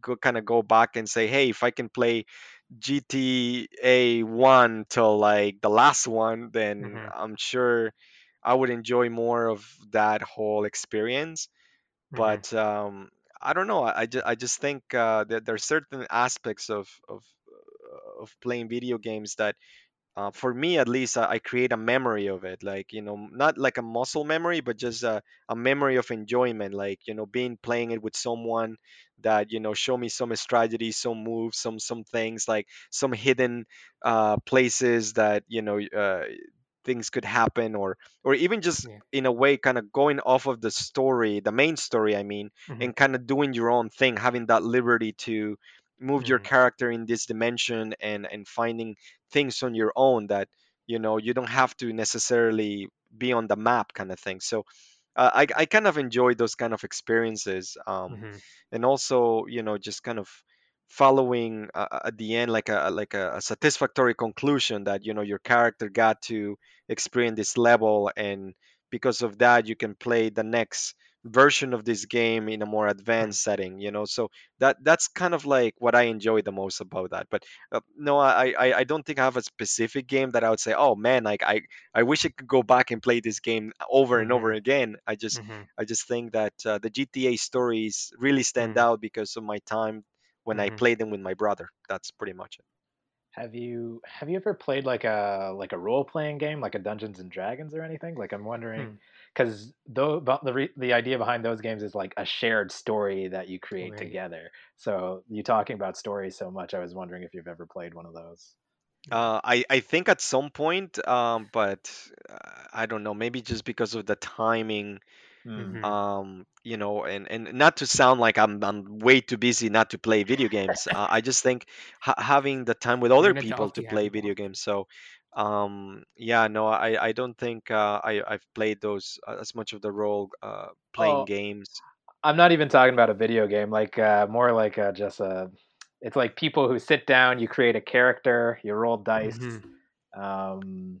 go kind of go back and say hey if i can play gta 1 till like the last one then hmm i'm sure i would enjoy more of that whole experience. Hmm but um, I don't know. I, I, just, I just think uh, that there are certain aspects of of uh, of playing video games that, uh, for me at least, I, I create a memory of it. Like you know, not like a muscle memory, but just a, a memory of enjoyment. Like you know, being playing it with someone that you know show me some strategies, some moves, some some things like some hidden uh, places that you know uh, things could happen or or even just Yeah. in a way kind of going off of the story the main story i mean hmm and kind of doing your own thing having that liberty to move your hmm character in this dimension and and finding things on your own that you know you don't have to necessarily be on the map kind of thing. So uh, I, I kind of enjoy those kind of experiences um, hmm and also you know just kind of following uh, uh, at the end like a like a, a satisfactory conclusion that you know your character got to experience this level and because of that you can play the next version of this game in a more advanced setting you know so that that's kind of like what i enjoy the most about that but uh, no I, I i don't think i have a specific game that i would say oh man like i i wish i could go back and play this game over and over hmm again i just hmm i just think that uh, the gta stories really stand hmm out because of my time when I Mhm. played them with my brother. That's pretty much it. Have you have you ever played like a like a role playing game like a Dungeons and Dragons or anything? Like I'm Hmm. wondering because though but the the idea behind those games is like a shared story that you create Right. together. So you talking about stories so much, I was wondering if you've ever played one of those. Uh, I I think at some point, um, but uh, I don't know. Maybe just because of the timing, Hmm. Mhm. um, you know, and and not to sound like I'm I'm way too busy not to play video games. Uh, I just think ha having the time with other people to play more. video games. So, um, yeah, no, I I don't think uh, I I've played those uh, as much of the role uh, playing Oh, games. I'm not even talking about a video game, like uh, more like uh, just a. It's like people who sit down, you create a character, you roll dice. Mhm. Um,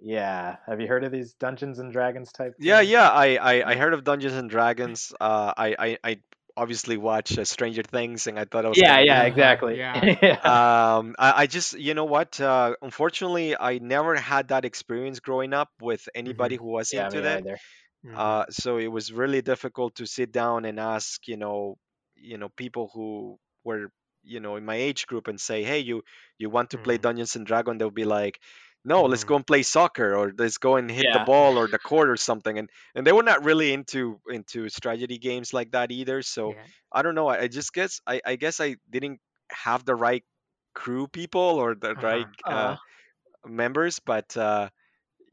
yeah, have you heard of these Dungeons and Dragons type Yeah, games? yeah, I I, I heard of Dungeons and Dragons. Uh, I I, I obviously watch uh, Stranger Things, and I thought it was Yeah, yeah, exactly. Yeah. yeah. um I, I just you know what uh unfortunately i never had that experience growing up with anybody Mhm. who was Yeah, into me that either. Mhm. uh so it was really difficult to sit down and ask you know you know people who were you know in my age group and say hey you you want to play Mhm. dungeons and dragon they'll be like no let's Mhm. go and play soccer or let's go and hit the ball or the court or something and and they were not really into into strategy games like that either so Yeah. i don't know i, I just guess I, I guess i didn't have the right crew people or the Uh-huh. right uh, Uh, members but uh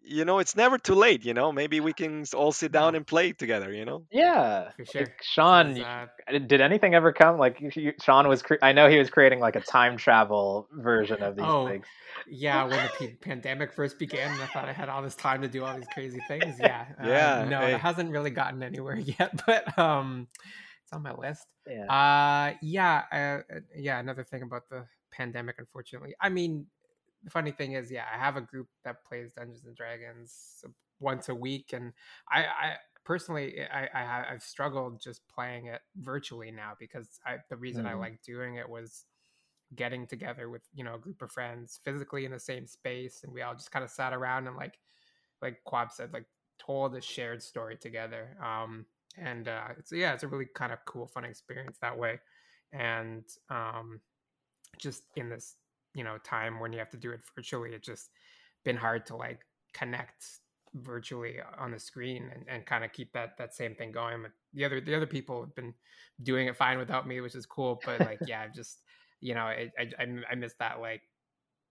you know it's never too late you know maybe we can all sit down No. and play together you know yeah. For sure. Like Sean, This is, y- uh, did anything ever come? Like you- you- Sean was, cre- I know he was creating like a time travel version of these Oh, things. yeah, when the p- pandemic first began, I thought I had all this time to do all these crazy things. Yeah, uh, Yeah, no, hey. it hasn't really gotten anywhere yet, but um, it's on my list. Yeah. Uh, yeah, uh, uh, yeah. Another thing about the pandemic, unfortunately, I mean, the funny thing is, yeah, I have a group that plays Dungeons and Dragons once a week, and I, I personally, I, I, ha- I've struggled just playing it virtually now because I, the reason I Mhm. like doing it was getting together with you know a group of friends physically in the same space and we all just kind of sat around and like like quab said like told a shared story together um and uh it's yeah it's a really kind of cool fun experience that way and um just in this you know time when you have to do it virtually it's just been hard to like connect virtually on the screen and, and kind of keep that that same thing going but the other the other people have been doing it fine without me which is cool but like yeah I've just you know I, I I I miss that like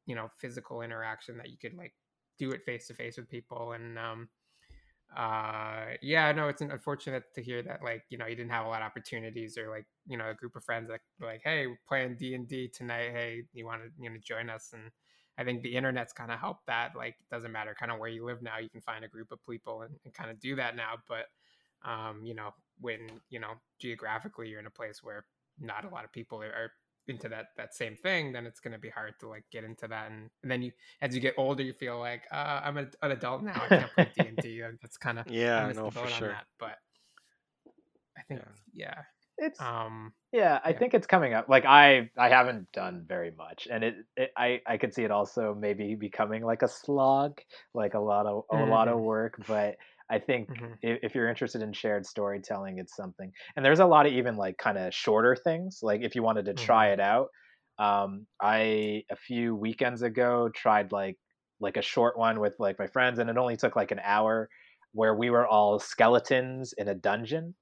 you know physical interaction that you could like do it face to face with people and um uh yeah no it's unfortunate to hear that like you know you didn't have a lot of opportunities or like you know a group of friends were like hey we're playing d&d tonight. Hey you want to you know join us? And i think the internet's kind of helped that like it doesn't matter kind of where you live now you can find a group of people and, and kind of do that now but um you know when you know geographically you're in a place where not a lot of people are, are into that that same thing then it's going to be hard to like get into that and, and then you as you get older you feel like uh, i'm an, an adult now i can't play d&d that's kind of yeah I know for sure that, but I think yeah. It's Um yeah, I yeah. think it's coming up. Like I I haven't done very much, and it, it I I could see it also maybe becoming like a slog, like a lot of a lot of work. But I think mhm, if, you're interested in shared storytelling, it's something. And there's a lot of even like kind of shorter things. Like if you wanted to try Mhm. it out, um, I a few weekends ago tried like like a short one with like my friends, and it only took like an hour, where we were all skeletons in a dungeon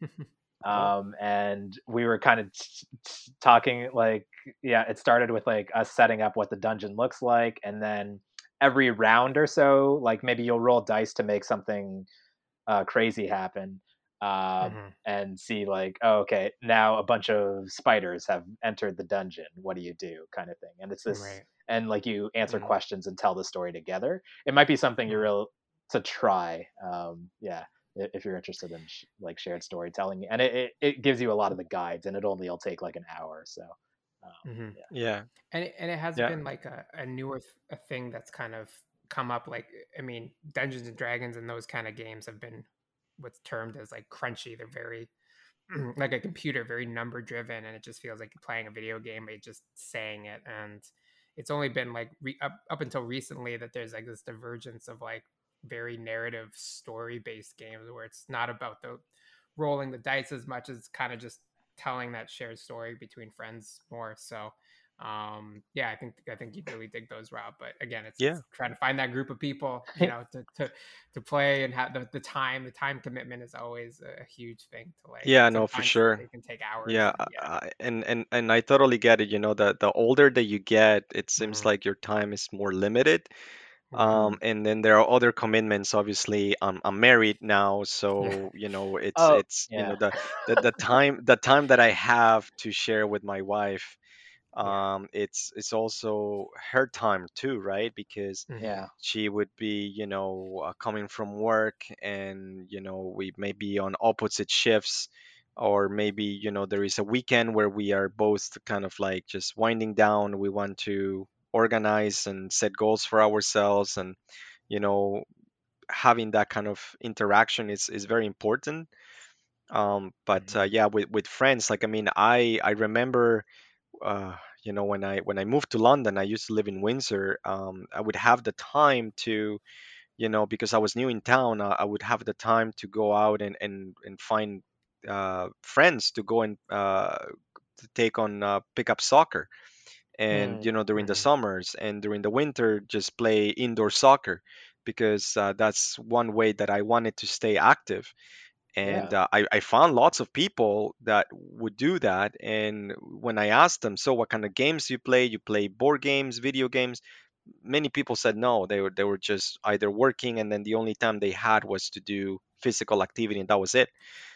um and we were kind of t- t- talking like yeah it started with like us setting up what the dungeon looks like and then every round or so like maybe you'll roll dice to make something uh crazy happen uh mhm, and see like oh, okay now a bunch of spiders have entered the dungeon what do you do kind of thing and it's this Right. and like you answer Mhm. questions and tell the story together it might be something you're Mhm. real to try um yeah if you're interested in sh- like shared storytelling and it, it, it gives you a lot of the guides and it only will take like an hour so um, mhm. yeah yeah And it, and it has Yeah. been like a, a newer th- a thing that's kind of come up like I mean Dungeons and Dragons and those kind of games have been what's termed as like crunchy. They're very like a computer, very number driven, and it just feels like you're playing a video game, but you're just saying it. And it's only been like re- up up until recently that there's like this divergence of like very narrative story based games where it's not about the rolling the dice as much as kind of just telling that shared story between friends more. So um yeah i think i think you'd really dig those route but again it's, Yeah. it's trying to find that group of people you know to to, to play and have the, the time the time commitment is always a huge thing to like Yeah, no, for sure. it can take hours Yeah, and I- yeah and and and I totally get it. You know, the the older that you get, it seems Mhm. like your time is more limited. Mhm. Um, and then there are other commitments. Obviously, I'm I'm married now, so you know, it's Oh, it's you know the the the time the time that I have to share with my wife, um, it's it's also her time too, right? Because. Yeah. she would be you know uh, coming from work and you know we may be on opposite shifts or maybe you know there is a weekend where we are both kind of like just winding down we want to organize and set goals for ourselves and you know having that kind of interaction is is very important um but uh, Mhm. yeah with with friends like i mean i i remember uh, you know when i when i moved to london i used to live in windsor um, i would have the time to you know because i was new in town uh, i would have the time to go out and and, and find uh, friends to go and uh, to take on uh, pick up soccer and Mm, you know during the summers and during the winter just play indoor soccer because uh, that's one way that i wanted to stay active. And yeah. uh, I, I found lots of people that would do that and when i asked them so what kind of games you play? You play board games video games? Many people said no they were they were just either working and then the only time they had was to do physical activity and that was it.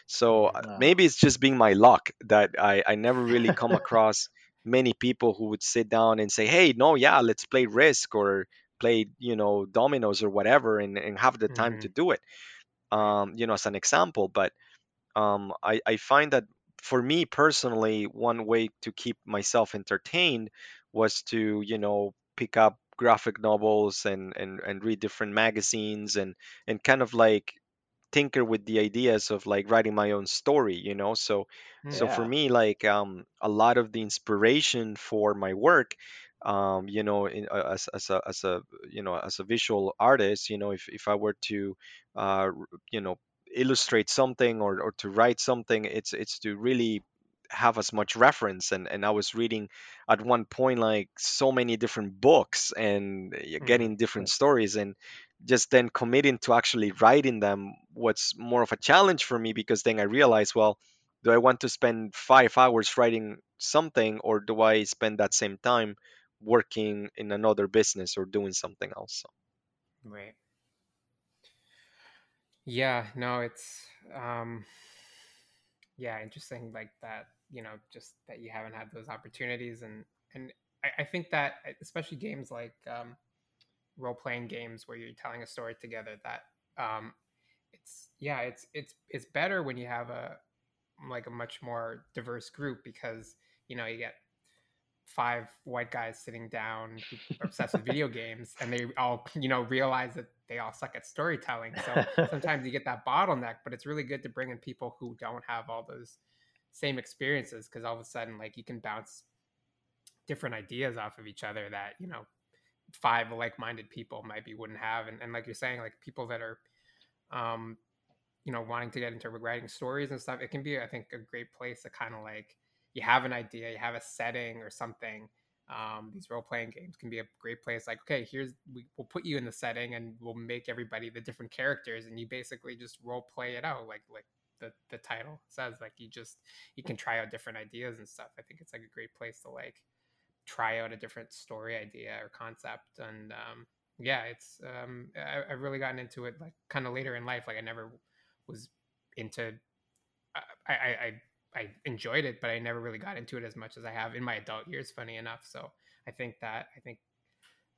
So uh, Mhm. Maybe it's just being my luck that i i never really come across many people who would sit down and say hey no yeah let's play risk or play you know dominoes or whatever and, and have the time to Mhm. do it um you know as an example but um, I, I find that for me personally, one way to keep myself entertained was to, you know, pick up graphic novels and, and, and read different magazines and, and kind of like tinker with the ideas of like writing my own story, you know? So, so Mm. for me, like um, a lot of the inspiration for my work, um, you know, in, uh, as, as a, as a, you know, as a visual artist, you know, if, if I were to, uh, you know, illustrate something or, or to write something it's it's to really have as much reference and and i was reading at one point like so many different books and uh, Mhm. getting different stories and just then committing to actually writing them was more of a challenge for me because then i realized well do i want to spend five hours writing something or do i spend that same time working in another business or doing something else Right. Yeah, no, it's um yeah, interesting like that, you know, just that you haven't had those opportunities and and I, I think that especially games like um role playing games where you're telling a story together that um it's yeah, it's it's it's better when you have a like a much more diverse group because you know you get five white guys sitting down obsessed with video games and they all you know realize that they all suck at storytelling. So sometimes you get that bottleneck but it's really good to bring in people who don't have all those same experiences because all of a sudden like you can bounce different ideas off of each other that you know five like-minded people maybe wouldn't have and, and like you're saying like people that are um you know wanting to get into writing stories and stuff it can be i think a great place to kind of like you have an idea you have a setting or something um, these role-playing games can be a great place like okay here's we, we'll put you in the setting and we'll make everybody the different characters and you basically just role play it out like like the, the title says like you just you can try out different ideas and stuff i think it's like a great place to like try out a different story idea or concept and um yeah it's um I, i've really gotten into it like kind of later in life like i never was into I, I i i enjoyed it but i never really got into it as much as i have in my adult years funny enough so i think that i think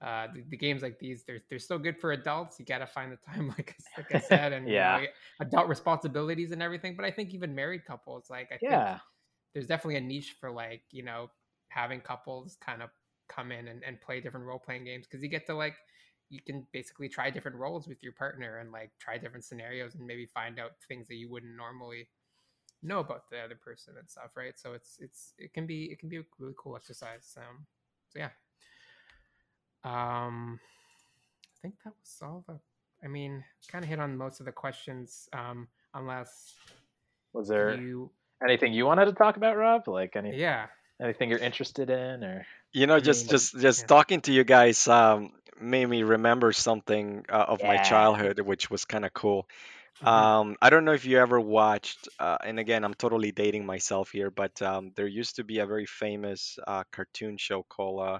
uh the, the games like these they're they're still good for adults you got to find the time like I, like I said and Yeah. you know adult responsibilities and everything but i think even married couples like i think Yeah. there's definitely a niche for like you know having couples kind of come in and, and play different role playing games because you get to like you can basically try different roles with your partner and like try different scenarios and maybe find out things that you wouldn't normally know about the other person and stuff right so it's it's it can be it can be a really cool exercise um so yeah um i think that was all the i mean kind of hit on most of the questions um unless Was there? you anything you wanted to talk about, Rob? Like any Yeah. Anything you're interested in, or You know, I just mean, just just yeah. talking to you guys um, made me remember something uh, of my childhood, which was kind of cool. hmm Um, I don't know if you ever watched, uh, and again, I'm totally dating myself here, but um, there used to be a very famous uh, cartoon show called uh,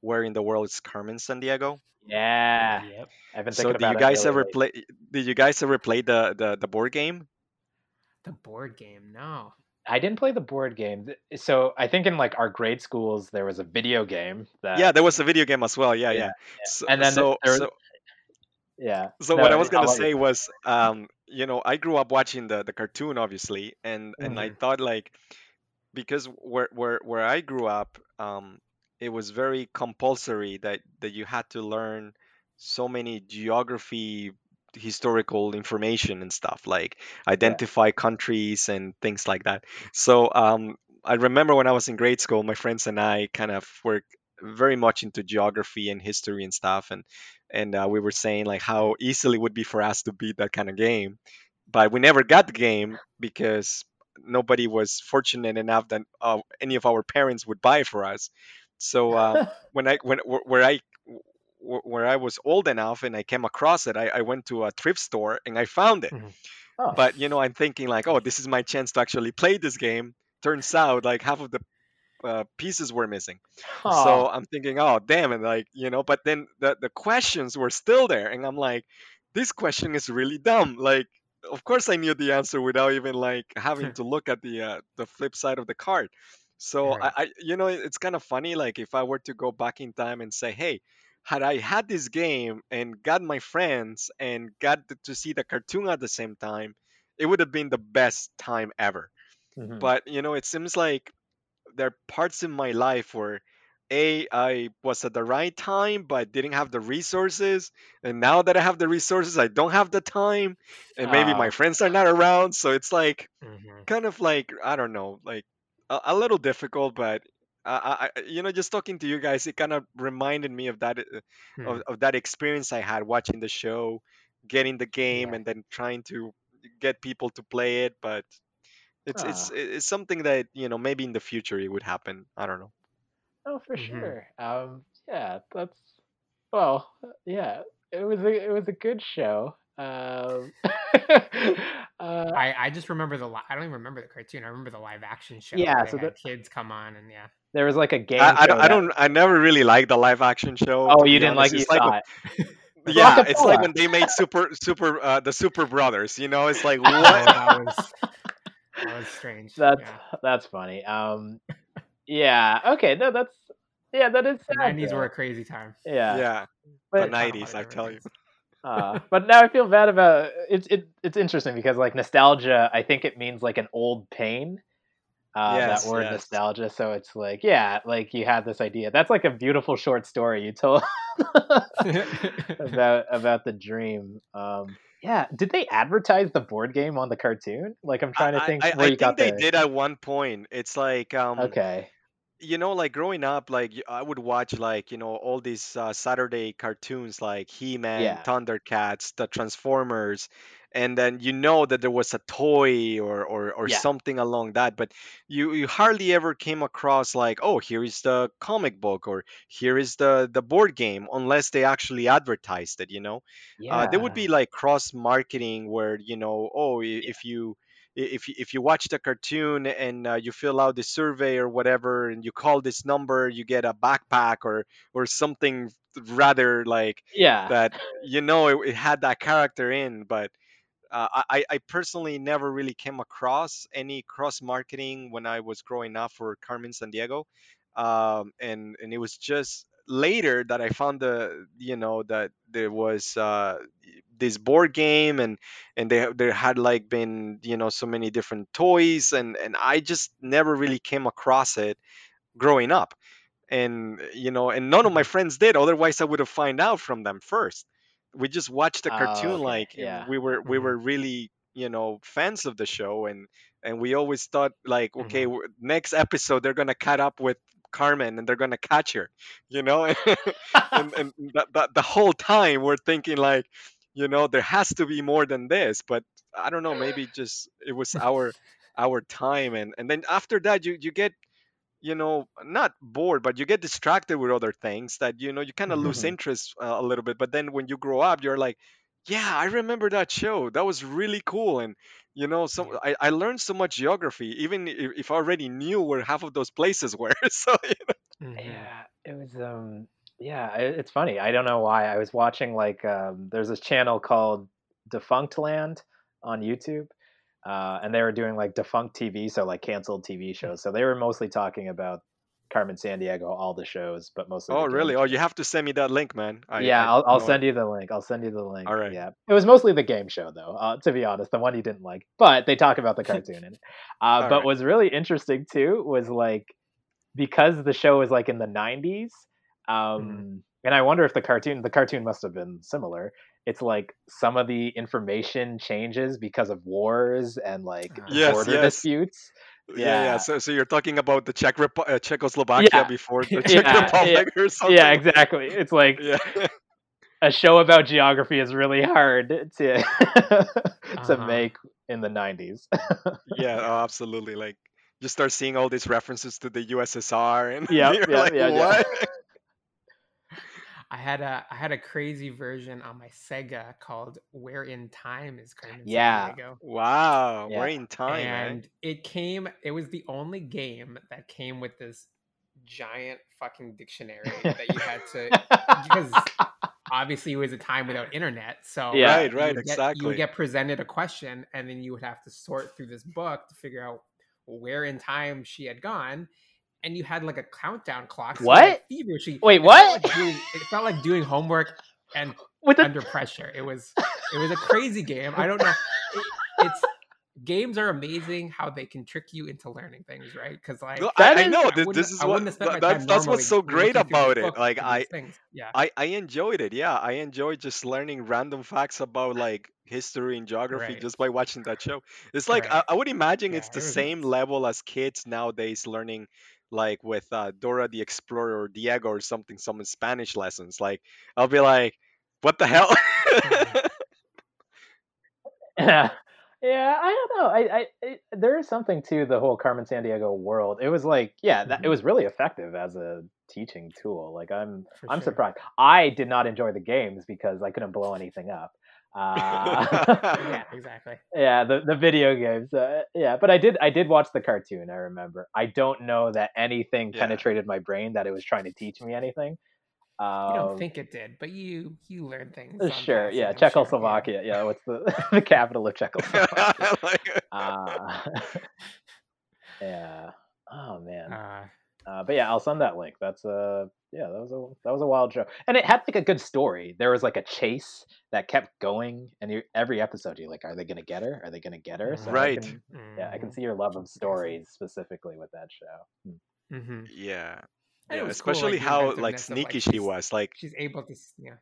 Where in the World is Carmen Sandiego? yeah. Yep. I've been So, thinking do you about it guys really ever lately. play? Did you guys ever play the the, the board game? The board game. No. I didn't play the board game. So I think in like our grade schools there was a video game Yeah, there was a video game as well. Yeah, yeah, yeah. So, And then so, there was so yeah. So No, what I was gonna let you. say was, um, you know, I grew up watching the the cartoon, obviously, and and I hmm thought like because where where where I grew up, um, it was very compulsory that that you had to learn so many geography, historical information and stuff, like Yeah. identify countries and things like that. So um, I remember when I was in grade school, my friends and I kind of were very much into geography and history and stuff, and and uh, we were saying like how easily it would be for us to beat that kind of game, but we never got the game because nobody was fortunate enough that uh, any of our parents would buy for us. So um, when I when where I where I was old enough and I came across it, I, I went to a thrift store and I found it. hmm oh. But you know, I'm thinking like, oh, this is my chance to actually play this game. Turns out like half of the uh, pieces were missing. So Oh. I'm thinking, oh damn it, like you know. But then the the questions were still there, and I'm like, this question is really dumb. Like, of course I knew the answer without even like having to look at the uh, the flip side of the card. So I, I you know, it's kind of funny. Like if I were to go back in time and say, hey, had I had this game and got my friends and got to see the cartoon at the same time, it would have been the best time ever. Mhm. But you know, it seems like there are parts in my life where a I was at the right time but didn't have the resources, and now that I have the resources, I don't have the time, and maybe my Oh. friends are not around. So it's like hmm kind of like I don't know, like a, a little difficult, but. I, I, you know, just talking to you guys, it kind of reminded me of that, uh, of, of that experience I had watching the show, getting the game, Yeah. and then trying to get people to play it. But it's it's Ah. it's something that you know maybe in the future it would happen. I don't know. Oh, for hmm sure. Um, yeah, that's well, yeah. It was a it was a good show. Um, uh, I I just remember the li- I don't even remember the cartoon. I remember the live action show yeah. So the kids come on and yeah. There was like a game I, I don't show I don't I never really liked the live action show Oh, you didn't like honest. it. You like saw when, it. yeah, it's like when they made super super uh, the Super Brothers. You know, it's like what? that was that was strange. That's Yeah. that's funny. Um, yeah. Okay. No, that's yeah. That is The nineties were a crazy time. Yeah. Yeah, the But Trying to nineties. hide I tell you. uh, but now I feel bad about it's it, it's interesting because like nostalgia. I think it means like an old pain. Uh, that word yes. nostalgia. So it's like, yeah, like you had this idea. That's like a beautiful short story you told about about the dream. Um, yeah, did they advertise the board game on the cartoon? Like, I'm trying to think I, where I you got think they the. did at one point. It's like um, Okay, you know, like growing up, like I would watch like you know all these uh, Saturday cartoons like He-Man, yeah, Thundercats, the Transformers, and then you know that there was a toy or or, or yeah, something along that, but you you hardly ever came across like oh here is the comic book or here is the the board game unless they actually advertised it. You know, uh, there would be like cross marketing where you know oh yeah, if you if you, if you watch the cartoon and uh, you fill out the survey or whatever and you call this number you get a backpack or or something rather like yeah. that you know it, it had that character in but uh, I, I personally never really came across any cross marketing when I was growing up for Carmen Sandiego, um, and and it was just later that I found the you know that there was uh, this board game and and they there had like been you know so many different toys and and I just never really came across it growing up. And you know and none of my Mhm. friends did otherwise i would have find out from them first we just watched the Oh, cartoon okay, like yeah, we were we Mhm. were really you know fans of the show and and we always thought like okay Mhm. next episode they're gonna cut up with carmen and they're gonna catch her you know and and the, the, the whole time we're thinking like you know there has to be more than this but i don't know maybe just it was our our time and and then after that you you get you know not bored but you get distracted with other things that you know you kind of lose Mhm. interest uh, a little bit but then when you grow up you're like yeah i remember that show that was really cool and you know some Yeah. i, I learned so much geography even if, if i already knew where half of those places were so you know, Mhm. Yeah, it was um yeah, i it's funny. I don't know why. I was watching like um there's this channel called Defunctland on YouTube. Uh and they were doing like defunct TV, so like canceled TV shows. So they were mostly talking about Carmen Sandiego, all the shows, but mostly oh really oh you have to send me that link man I, Yeah, I I'll I'll send you the link. I'll send you the link. all right Yeah. It was mostly the game show though, uh, to be honest, the one you didn't like. But they talk about the cartoon in it. Uh but right what's really interesting too was like because the show was like in the 90s Mhm. um and i wonder if the cartoon the cartoon must have been similar it's like some of the information changes because of wars and like Uh, yes border yes. disputes. Yeah yeah yeah. So so you're talking about the czech Repu- uh, czechoslovakia yeah. before the czech republic or something. yeah exactly. It's like a show about geography is really hard to to Uh-huh. make in the 90s Yeah, oh, absolutely. Like you start seeing all these references to the USSR and yep you're yep like, yeah yeah what? I had a I had a crazy version on my Sega called "Where in Time is Carmen San yeah Wow, we're yeah in time, eh? and it came. It was the only game that came with this giant fucking dictionary that you had to because obviously it was a time without internet, so yeah Right, you right, would get you would get presented a question, and then you would have to sort through this book to figure out where in time she had gone. And you had like a countdown clock, so you like what feverishly. wait It felt what like doing. It felt like doing homework and with the under pressure. It was it was a crazy game. I don't know. It, it's games are amazing how they can trick you into learning things, right? Because like No, that I, I is know I this, is I what wouldn't my time that's that's what's so great looking through this about it. Like I things. Yeah. I I enjoyed it. Yeah, I enjoyed just learning random facts about like history and geography Right. just by watching that show. It's like I, Right. I would imagine Yeah. it's the It same level as kids nowadays learning like with uh, Dora the Explorer or Diego or something, some Spanish lessons. Like I'll be like, what the hell? Yeah, yeah. I don't know. I, I, it, there is something to the whole Carmen Sandiego world. It was like, yeah, that, it Mhm. was really effective as a teaching tool. Like, I'm, For I'm sure. surprised. I did not enjoy the games because I couldn't blow anything up. Uh, Yeah. Exactly. yeah, the the video games. Uh, yeah, but I did, I did watch the cartoon. I remember. I don't know that anything yeah. penetrated my brain that it was trying to teach me anything. You don't Um, think it did, but you you learn things uh, sure, yeah, I'm sure. Yeah. Czechoslovakia. Yeah, what's the the capital of Czechoslovakia? Like- Uh, yeah. Oh man. Uh, Uh, but yeah, I'll send that link. That's a yeah, that was a that was a wild show, and it had like a good story. There was like a chase that kept going, and you, every episode you're like, are they gonna get her? Are they gonna get her? So I Right. can, yeah, I can mhm. see your love of stories specifically with that show. Hmm. Mhm. yeah. Yeah, was cool, especially like how like inventiveness of like sneaky she was. Like she's able to yeah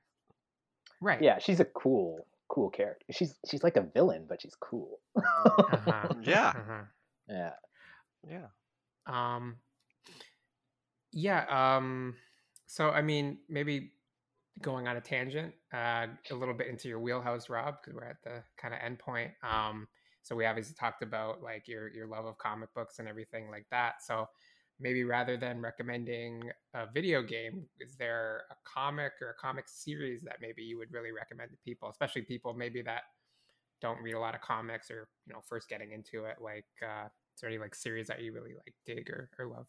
right Yeah, she's a cool cool character. She's she's like a villain, but she's cool. uh-huh yeah, uh-huh yeah. yeah. um yeah um so i mean maybe going on a tangent uh a little bit into your wheelhouse rob because we're at the kind of end point um so we obviously talked about like your your love of comic books and everything like that. So maybe rather than recommending a video game is there a comic or a comic series that maybe you would really recommend to people especially people maybe that don't read a lot of comics or you know first getting into it? Like uh is there any like series that you really like dig or, or love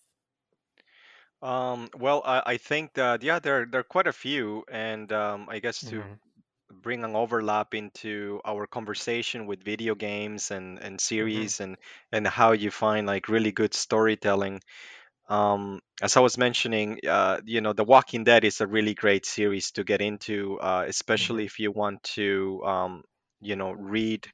Um, well, I, I think that yeah, there there are quite a few, and um, I guess to Mhm. bring an overlap into our conversation with video games and and series and and how you find like really good storytelling. Um, as I was mentioning, uh, you know, The Walking Dead is a really great series to get into, uh, especially if you want to, um, you know, read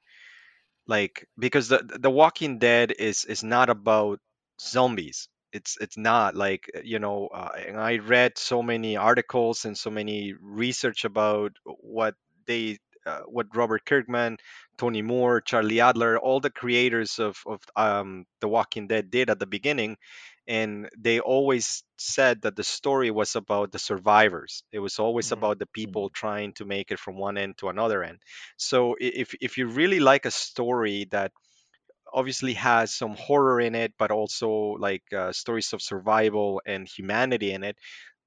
like because the the Walking Dead is is not about zombies. It's it's not like uh, you know. Uh, and I read so many articles and so many research about what they, uh, what Robert Kirkman, Tony Moore, Charlie Adlard, all the creators of of um, the Walking Dead did at the beginning, and they always said that the story was about the survivors. It was always Mhm. about the people trying to make it from one end to another end. So if if you really like a story that obviously has some horror in it, but also like uh, stories of survival and humanity in it.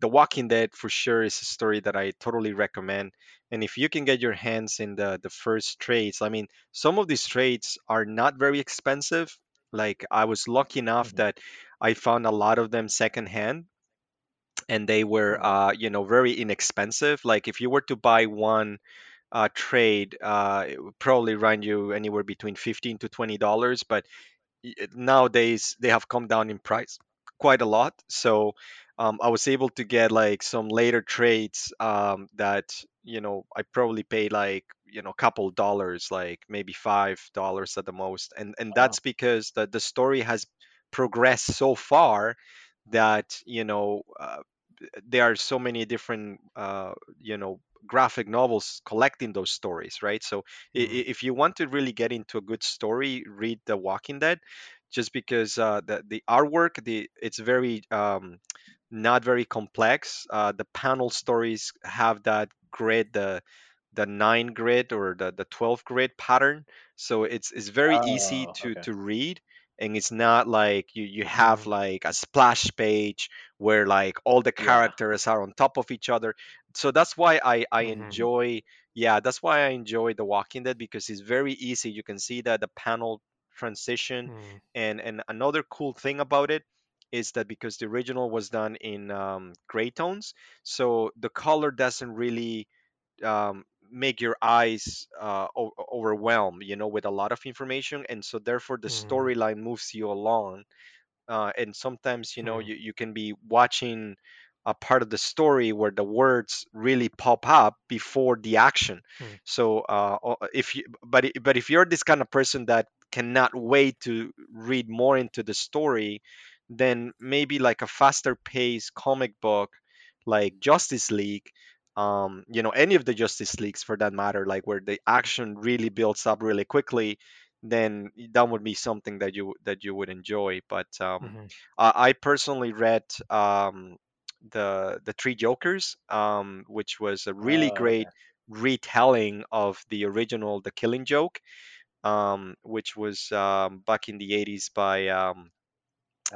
The Walking Dead for sure is a story that I totally recommend. And if you can get your hands in the the first trades, I mean, some of these trades are not very expensive. Like I was lucky enough Mhm. that I found a lot of them secondhand, and they were, Oh, uh, you know, very inexpensive. Like if you were to buy one uh, trade, uh, it would probably run you anywhere between fifteen to twenty dollars. But nowadays they have come down in price quite a lot. So um, I was able to get like some later trades um, that you know I probably paid like you know a couple dollars, like maybe five dollars at the most, and and wow. that's because the the story has progressed so far that you know uh, there are so many different uh, you know graphic novels collecting those stories right? So Mm, i- if you want to really get into a good story read the walking dead just because uh, the, the artwork the it's very um, not very complex. Uh, the panel stories have that grid the the 9 grid or the, the 12 grid pattern. So it's it's very easy Oh, to okay. to read and it's not like you you have mm, like a splash page where like all the Yeah. characters are on top of each other so that's why i i mhm, enjoy yeah that's why i enjoy the walking dead because it's very easy. You can see that the panel transition mm, and and another cool thing about it is that because the original was done in um, gray tones so the color doesn't really um, make your eyes uh, o- overwhelm you know with a lot of information and so therefore the mm, storyline moves you along uh, and sometimes you know mm, you, you can be watching a part of the story where the words really pop up before the action. Mm, so uh, if you but but if you're this kind of person that cannot wait to read more into the story then maybe like a faster paced comic book like justice league um, you know any of the justice leagues for that matter like where the action really builds up really quickly then that would be something that you that you would enjoy. But um, mhm, I, I personally read um, the the Three Jokers, um, which was a really Oh, great retelling of the original The Killing Joke, um, which was um, back in the 80s by um,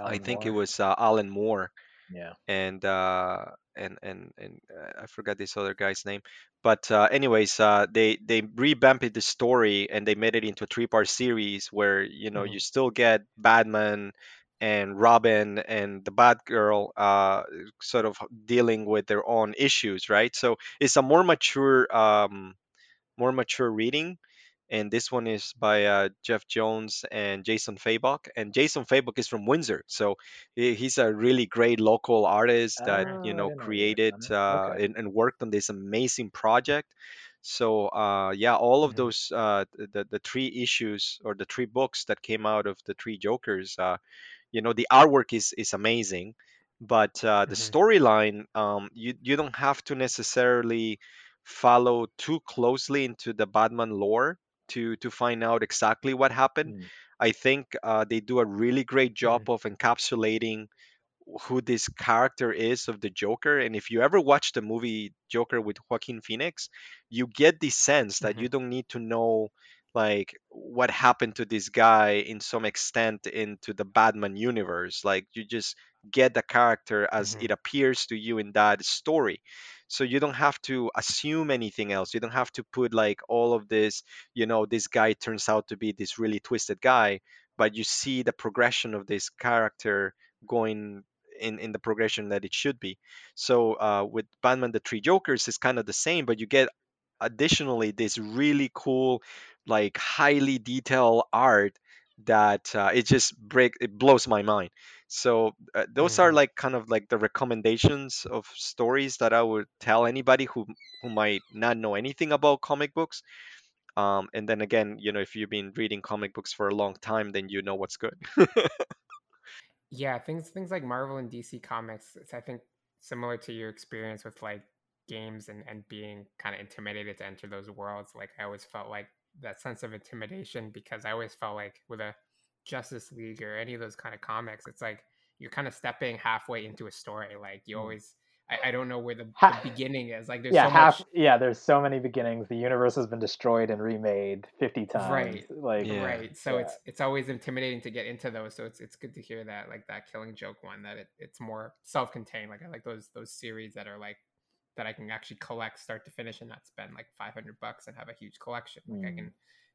I think it was uh, Alan Moore Yeah. and uh, and and and uh, I forgot this other guy's name. But uh, anyways, uh, they they revamped the story and they made it into a three-part series where you know you mhm, still get Batman and Robin and the Batgirl uh, sort of dealing with their own issues, right? So it's a more mature um, more mature reading. And this one is by uh, Geoff Johns and Jason Fabok. And Jason Fabok is from Windsor, so he's a really great local artist that you Oh, know created uh, Okay. and, and worked on this amazing project. So uh, yeah, all of mhm, those uh, the the three issues or the three books that came out of the three Jokers uh, you know the artwork is is amazing but uh, the mhm, storyline um, you you don't have to necessarily follow too closely into the batman lore to to find out exactly what happened Mm. i think uh, they do a really great job mhm, of encapsulating who this character is of the Joker. And if you ever watch the movie Joker with Joaquin Phoenix, you get the sense that you mhm, don't need to know like what happened to this guy in some extent into the Batman universe. Like you just get the character as mhm, it appears to you in that story. So you don't have to assume anything else. You don't have to put like all of this, you know, this guy turns out to be this really twisted guy, but you see the progression of this character going in in the progression that it should be. So uh, with Batman: The Three Jokers, it's kind of the same, but you get additionally this really cool, like highly detailed art that uh, it just break it blows my mind. So uh, those are mhm. like kind of like the recommendations of stories that I would tell anybody who who might not know anything about comic books. Um, and then again, you know, if you've been reading comic books for a long time, then you know what's good. Yeah, things things like Marvel and DC comics, it's I think similar to your experience with like games and and being kind of intimidated to enter those worlds. Like I always felt like that sense of intimidation because I always felt like with a Justice League or any of those kind of comics, it's like you're kind of stepping halfway into a story. Like you Mm. always I, I don't know where the, the beginning is. Like there's yeah, so half. much Yeah, there's so many beginnings. The universe has been destroyed and remade fifty times. Right. Like, Yeah. right so Yeah. it's it's always intimidating to get into those so it's it's good to hear that like that killing joke one that it, it's more self-contained like i like those those series that are like that i can actually collect start to finish and not spend like 500 bucks and have a huge collection like i Mm. can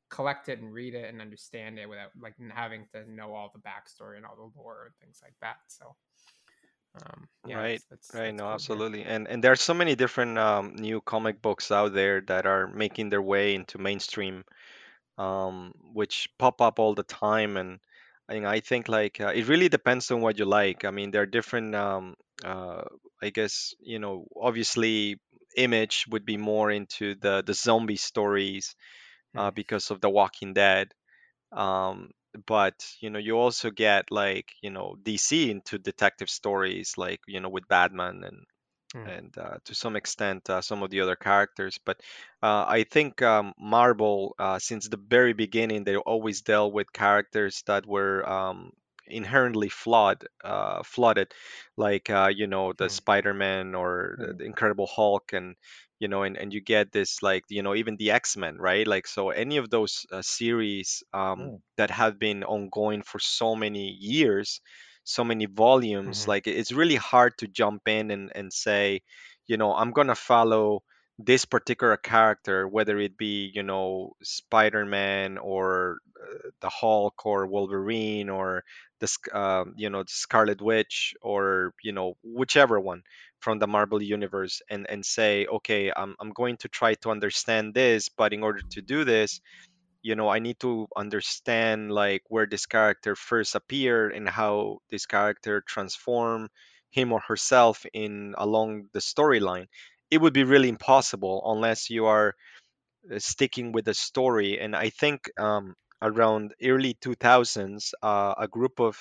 collect it and read it and understand it without like having to know all the backstory and all the lore and things like that so um yeah Right, that's, that's, right. that's No, cool absolutely. And and there are so many different um, new comic books out there that are making their way into mainstream, um, which pop up all the time. And I think I think like uh, it really depends on what you like. I mean, there are different. Um, uh, I guess you know, obviously, Image would be more into the the zombie stories uh, Mm. because of The Walking Dead. Um, but you know, you also get like you know DC into detective stories, like you know with Batman and Mm. and uh, to some extent uh, some of the other characters. But uh, I think um, Marvel, uh, since the very beginning, they always dealt with characters that were um, inherently flawed, uh, flooded, like uh, you know the Hmm. Spider-Man or the, Hmm. the Incredible Hulk, and you know, and, and you get this like you know even the X-Men, right? Like so, any of those uh, series um, Hmm. that have been ongoing for so many years so many volumes Mhm. like it's really hard to jump in and, and say you know i'm gonna follow this particular character whether it be you know spider-man or uh, the hulk or wolverine or the Sc- um, you know scarlet witch or you know whichever one from the marvel universe and and say okay i'm, I'm going to try to understand this but in order to do this you know i need to understand like where this character first appeared and how this character transformed him or herself in along the storyline it would be really impossible unless you are uh, sticking with the story and i think um, around early 2000s uh, a group of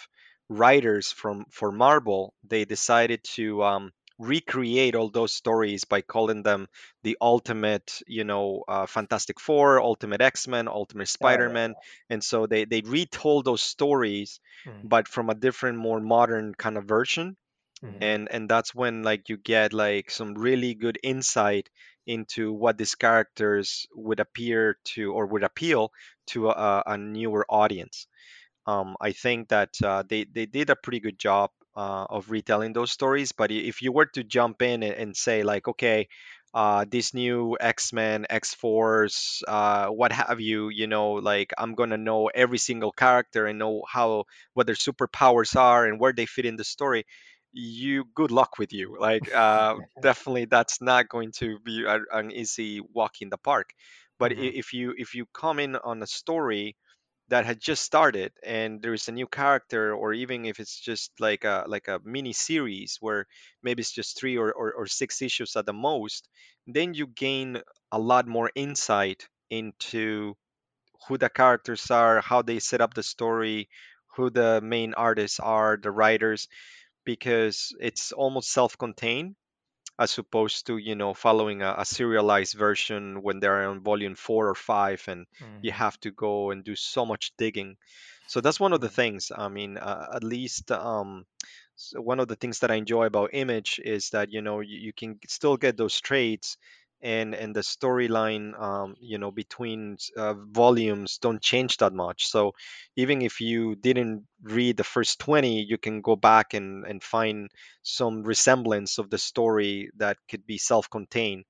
writers from for marvel they decided to um, recreate all those stories by calling them the ultimate you know uh, fantastic four ultimate x-men ultimate Oh yeah. spider-man and so they they retold those stories Mm. but from a different more modern kind of version Mhm. and and that's when like you get like some really good insight into what these characters would appear to or would appeal to a, a newer audience um, I think that uh, they they did a pretty good job uh, of retelling those stories. But if you were to jump in and, and say like, okay, uh, this new X Men, X Force, uh, what have you, you know, like I'm gonna know every single character and know how what their superpowers are and where they fit in the story. You good luck with you. Like uh, definitely, that's not going to be a, an easy walk in the park. But i Mhm. if you if you come in on a story that had just started and there's a new character or even if it's just like a like a mini series where maybe it's just three or, or, or six issues at the most then you gain a lot more insight into who the characters are how they set up the story who the main artists are the writers because it's almost self-contained as opposed to you know following a, a serialized version when they're on volume four or five and you Mhm. have to go and do so much digging. So that's one of the things. I mean uh, at least um one of the things that i enjoy about image is that you know you, you can still get those trades and and the storyline um, you know between uh, volumes don't change that much. So even if you didn't read the first 20 you can go back and and find some resemblance of the story that could be self-contained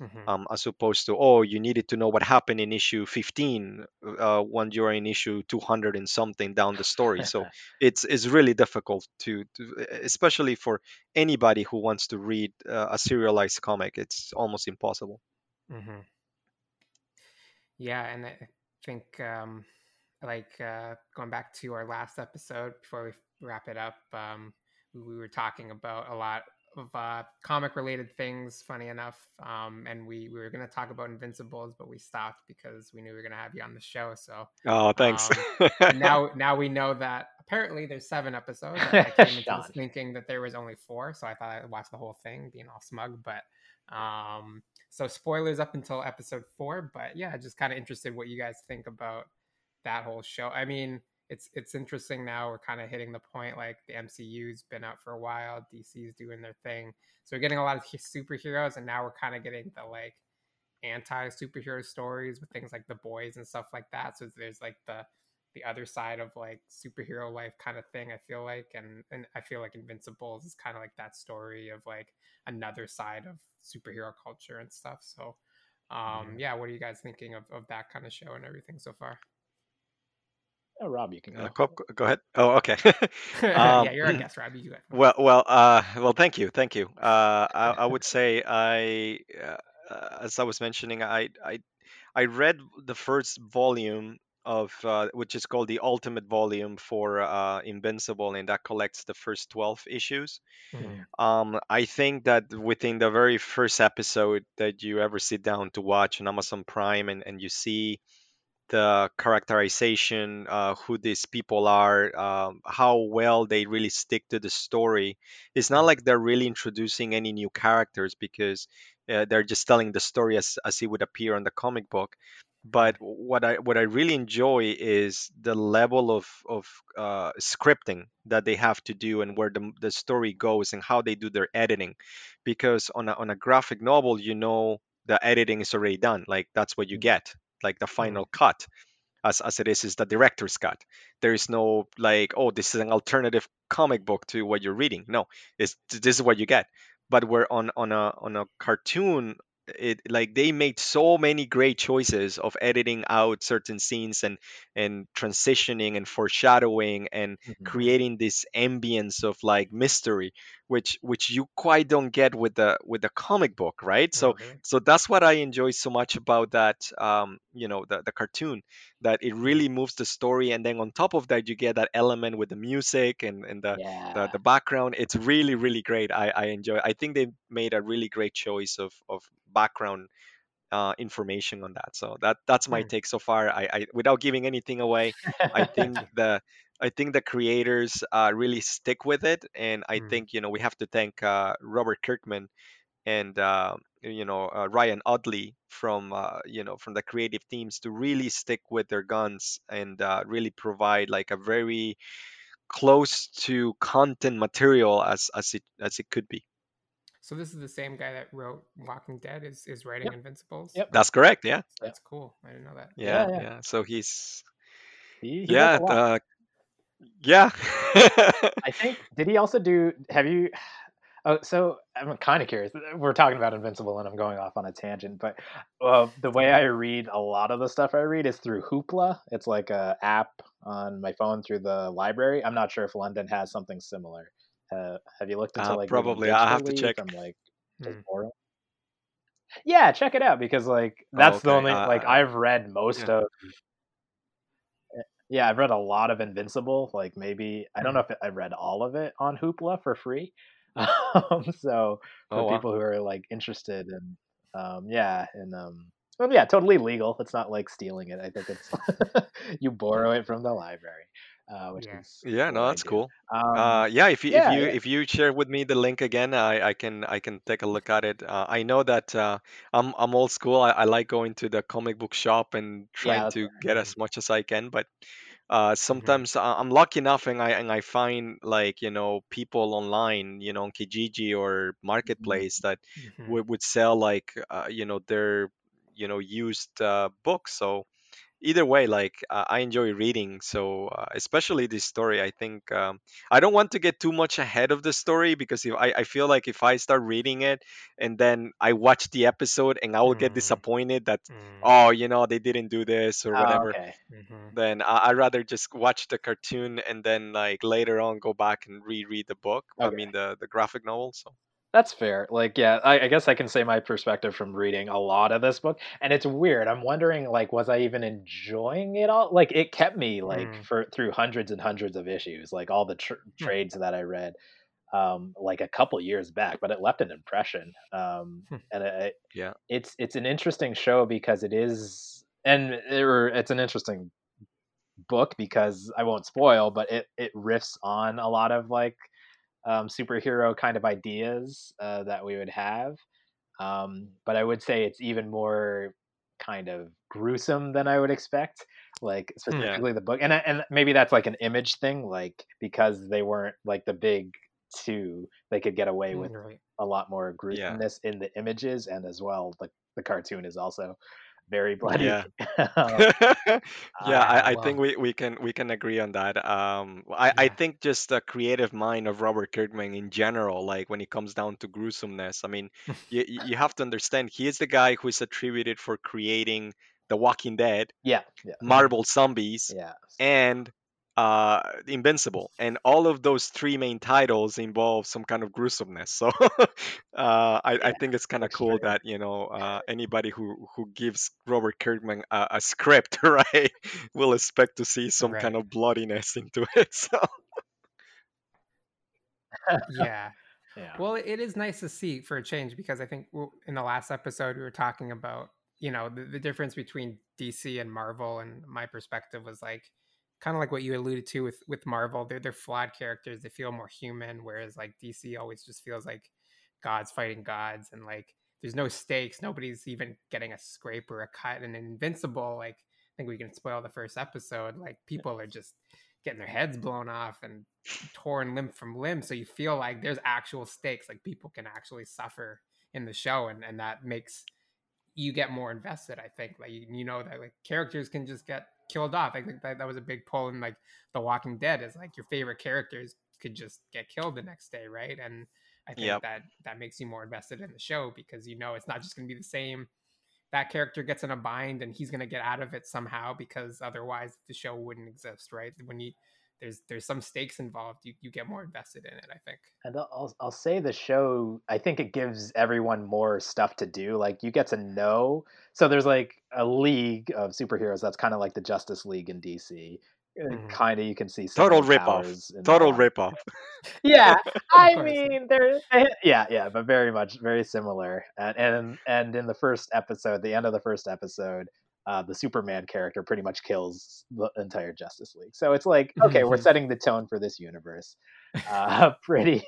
Mhm. um, as opposed to oh you needed to know what happened in issue 15 uh, when you're in issue 200 and something down the story. So it's it's really difficult to, to especially for anybody who wants to read uh, a serialized comic it's almost impossible. Hmm Yeah, and I think um, like uh, going back to our last episode before we wrap it up, um, we were talking about a lot of uh, comic related things. Funny enough, um, and we we were going to talk about Invincibles, but we stopped because we knew we were going to have you on the show. So oh thanks um, now now we know that apparently there's seven episodes. I, I came into this thinking that there was only four, so I thought I'd watch the whole thing, being all smug. But um, so spoilers up until episode four. But yeah, just kind of interested what you guys think about that whole show. I mean, it's it's interesting now we're kind of hitting the point like the MCU's been out for a while, DC's doing their thing. So we're getting a lot of superheroes and now we're kind of getting the like anti superhero stories with things like the boys and stuff like that. So there's like the the other side of like superhero life kind of thing i feel like and and i feel like invincibles is kind of like that story of like another side of superhero culture and stuff so um mm-hmm. yeah what are you guys thinking of, of that kind of show and everything so far Oh, Rob, you can Uh, go. go, go ahead. Oh, okay. yeah Um, you're a guest rob you go well, well, uh, well, thank you, thank you. Uh, I, I would say I, uh, uh, as I was mentioning, I, I, I read the first volume of uh, which is called the Ultimate Volume for uh, Invincible, and that collects the first twelve issues. Mhm. Um, I think that within the very first episode that you ever sit down to watch on Amazon Prime, and, and you see the characterization, uh, who these people are, um, how well they really stick to the story. It's not like they're really introducing any new characters because uh, they're just telling the story as, as it would appear on the comic book. But what I what I really enjoy is the level of of uh, scripting that they have to do and where the, the story goes and how they do their editing, because on a, on a graphic novel, you know the editing is already done. Like that's what you Mhm. get like the final cut as, as it is is the director's cut. There is no like oh this is an alternative comic book to what you're reading. No it's this is what you get. But we're on on a on a cartoon it like they made so many great choices of editing out certain scenes and and transitioning and foreshadowing and Mhm. creating this ambience of like mystery which which you quite don't get with the with the comic book right so really? so that's what I enjoy so much about that um, you know the, the cartoon that it really moves the story and then on top of that you get that element with the music and, and the, the Yeah. the background it's really really great I, I enjoy I think they made a really great choice of of background uh, information on that so that that's my take so far I, I without giving anything away I think the I think the creators uh, really stick with it and I Hmm. think you know we have to thank uh, Robert Kirkman and uh, you know uh, Ryan Ottley from uh, you know from the creative teams to really stick with their guns and uh, really provide like a very close to content material as as it as it could be. So this is the same guy that wrote walking dead is is writing Yep. invincibles Yep. That's correct. Yeah, that's cool i didn't know that yeah, Yeah, yeah. yeah. So he's He, he yeah, does a lot. uh, yeah. I think did he also do have you Oh, so I'm kind of curious. We're talking about Invincible, and I'm going off on a tangent. But uh, the way I read a lot of the stuff I read is through Hoopla. It's like a app on my phone through the library. I'm not sure if London has something similar. Uh, have you looked into Uh, like probably. I have to check. from like just Hmm. Yeah, check it out because like that's the okay. only like Uh, I've read most yeah. of. Yeah, I've read a lot of Invincible. Like maybe I don't Hmm. know if I read all of it on Hoopla for free. Um, so for Oh wow. people who are like interested in, um, yeah, and um, well, yeah, totally legal. It's not like stealing it. I think it's you borrow it from the library, uh, which Yeah. is Yeah, no, that's cool. Um, Uh, yeah, if you if you yeah, if you share with me the link again, I I can I can take a look at it. Uh, I know that uh, I'm I'm old school. I, I like going to the comic book shop and trying That's to fair. get as much as I can, but uh, Mhm. sometimes I- I'm lucky enough and I and I find like you know people online, you know, on Kijiji or Mhm. Marketplace that Mhm. would would sell like uh, you know their you know used uh, books. So either way like uh, i enjoy reading so uh, especially this story i think um, i don't want to get too much ahead of the story because if I, I feel like if i start reading it and then i watch the episode and i will get Mm. disappointed that Mm. oh you know they didn't do this or Oh, whatever okay. Mhm. then I, i'd rather just watch the cartoon and then like later on go back and reread the book i Okay. mean the the graphic novel so That's fair. Like, yeah, I, I guess I can say my perspective from reading a lot of this book, and it's weird. I'm wondering, like, was I even enjoying it all? Like, it kept me like Mm. for through hundreds and hundreds of issues, like all the tr- Hmm. trades that I read, um, like a couple years back. But it left an impression, um, Hmm. and it, yeah it's it's an interesting show because it is, and it, or it's an interesting book because I won't spoil, but it it riffs on a lot of like um, superhero kind of ideas uh, that we would have. Um, but I would say it's even more kind of gruesome than I would expect. Like specifically the book, and and maybe that's like an image thing, like because they weren't like the big two, they could get away with Right. a lot more gruesomeness in the images, and as well, the the cartoon is also very bloody. Yeah. Um, yeah, I, I think we, we can we can agree on that. Um, I, I think just the creative mind of Robert Kirkman in general, like when it comes down to gruesomeness, I mean, you you have to understand he is the guy who is attributed for creating The Walking Dead, yeah, yeah, Marvel Zombies, yeah. and uh, Invincible, and all of those three main titles involve some kind of gruesomeness. So uh, I, I think it's kind of cool true. that you know uh, anybody who who gives Robert Kirkman a, a script, right, will expect to see some kind of bloodiness into it. So Yeah. yeah. Well, it is nice to see for a change because I think in the last episode we were talking about, you know, the, the difference between DC and Marvel, and my perspective was like kind of like what you alluded to with with Marvel. They're they're flawed characters. They feel more human, whereas like DC always just feels like gods fighting gods, and like there's no stakes. Nobody's even getting a scrape or a cut. And Invincible, like I think we can spoil the first episode. Like people are just getting their heads blown off and torn limb from limb so you feel like there's actual stakes like people can actually suffer in the show and and that makes you get more invested i think like you, you know that like characters can just get killed off i think that, that was a big pull in like the walking dead is like your favorite characters could just get killed the next day right? And i think Yep. that that makes you more invested in the show because you know it's not just going to be the same. That character gets in a bind and he's going to get out of it somehow because otherwise the show wouldn't exist right? When you there's there's some stakes involved you, you get more invested in it i think And I'll, I'll I'll say the show. I think it gives everyone more stuff to do. Like you get to know. So there's like a league of superheroes that's kind of like the Justice League in DC. Mhm. Kind of, you can see total similar ripoff. Total that. ripoff. Yeah, I mean, they're yeah, yeah, but very much very similar. And and and in the first episode, the end of the first episode, uh, the Superman character pretty much kills the entire Justice League. So it's like, okay, we're Mhm. setting the tone for this universe, uh, pretty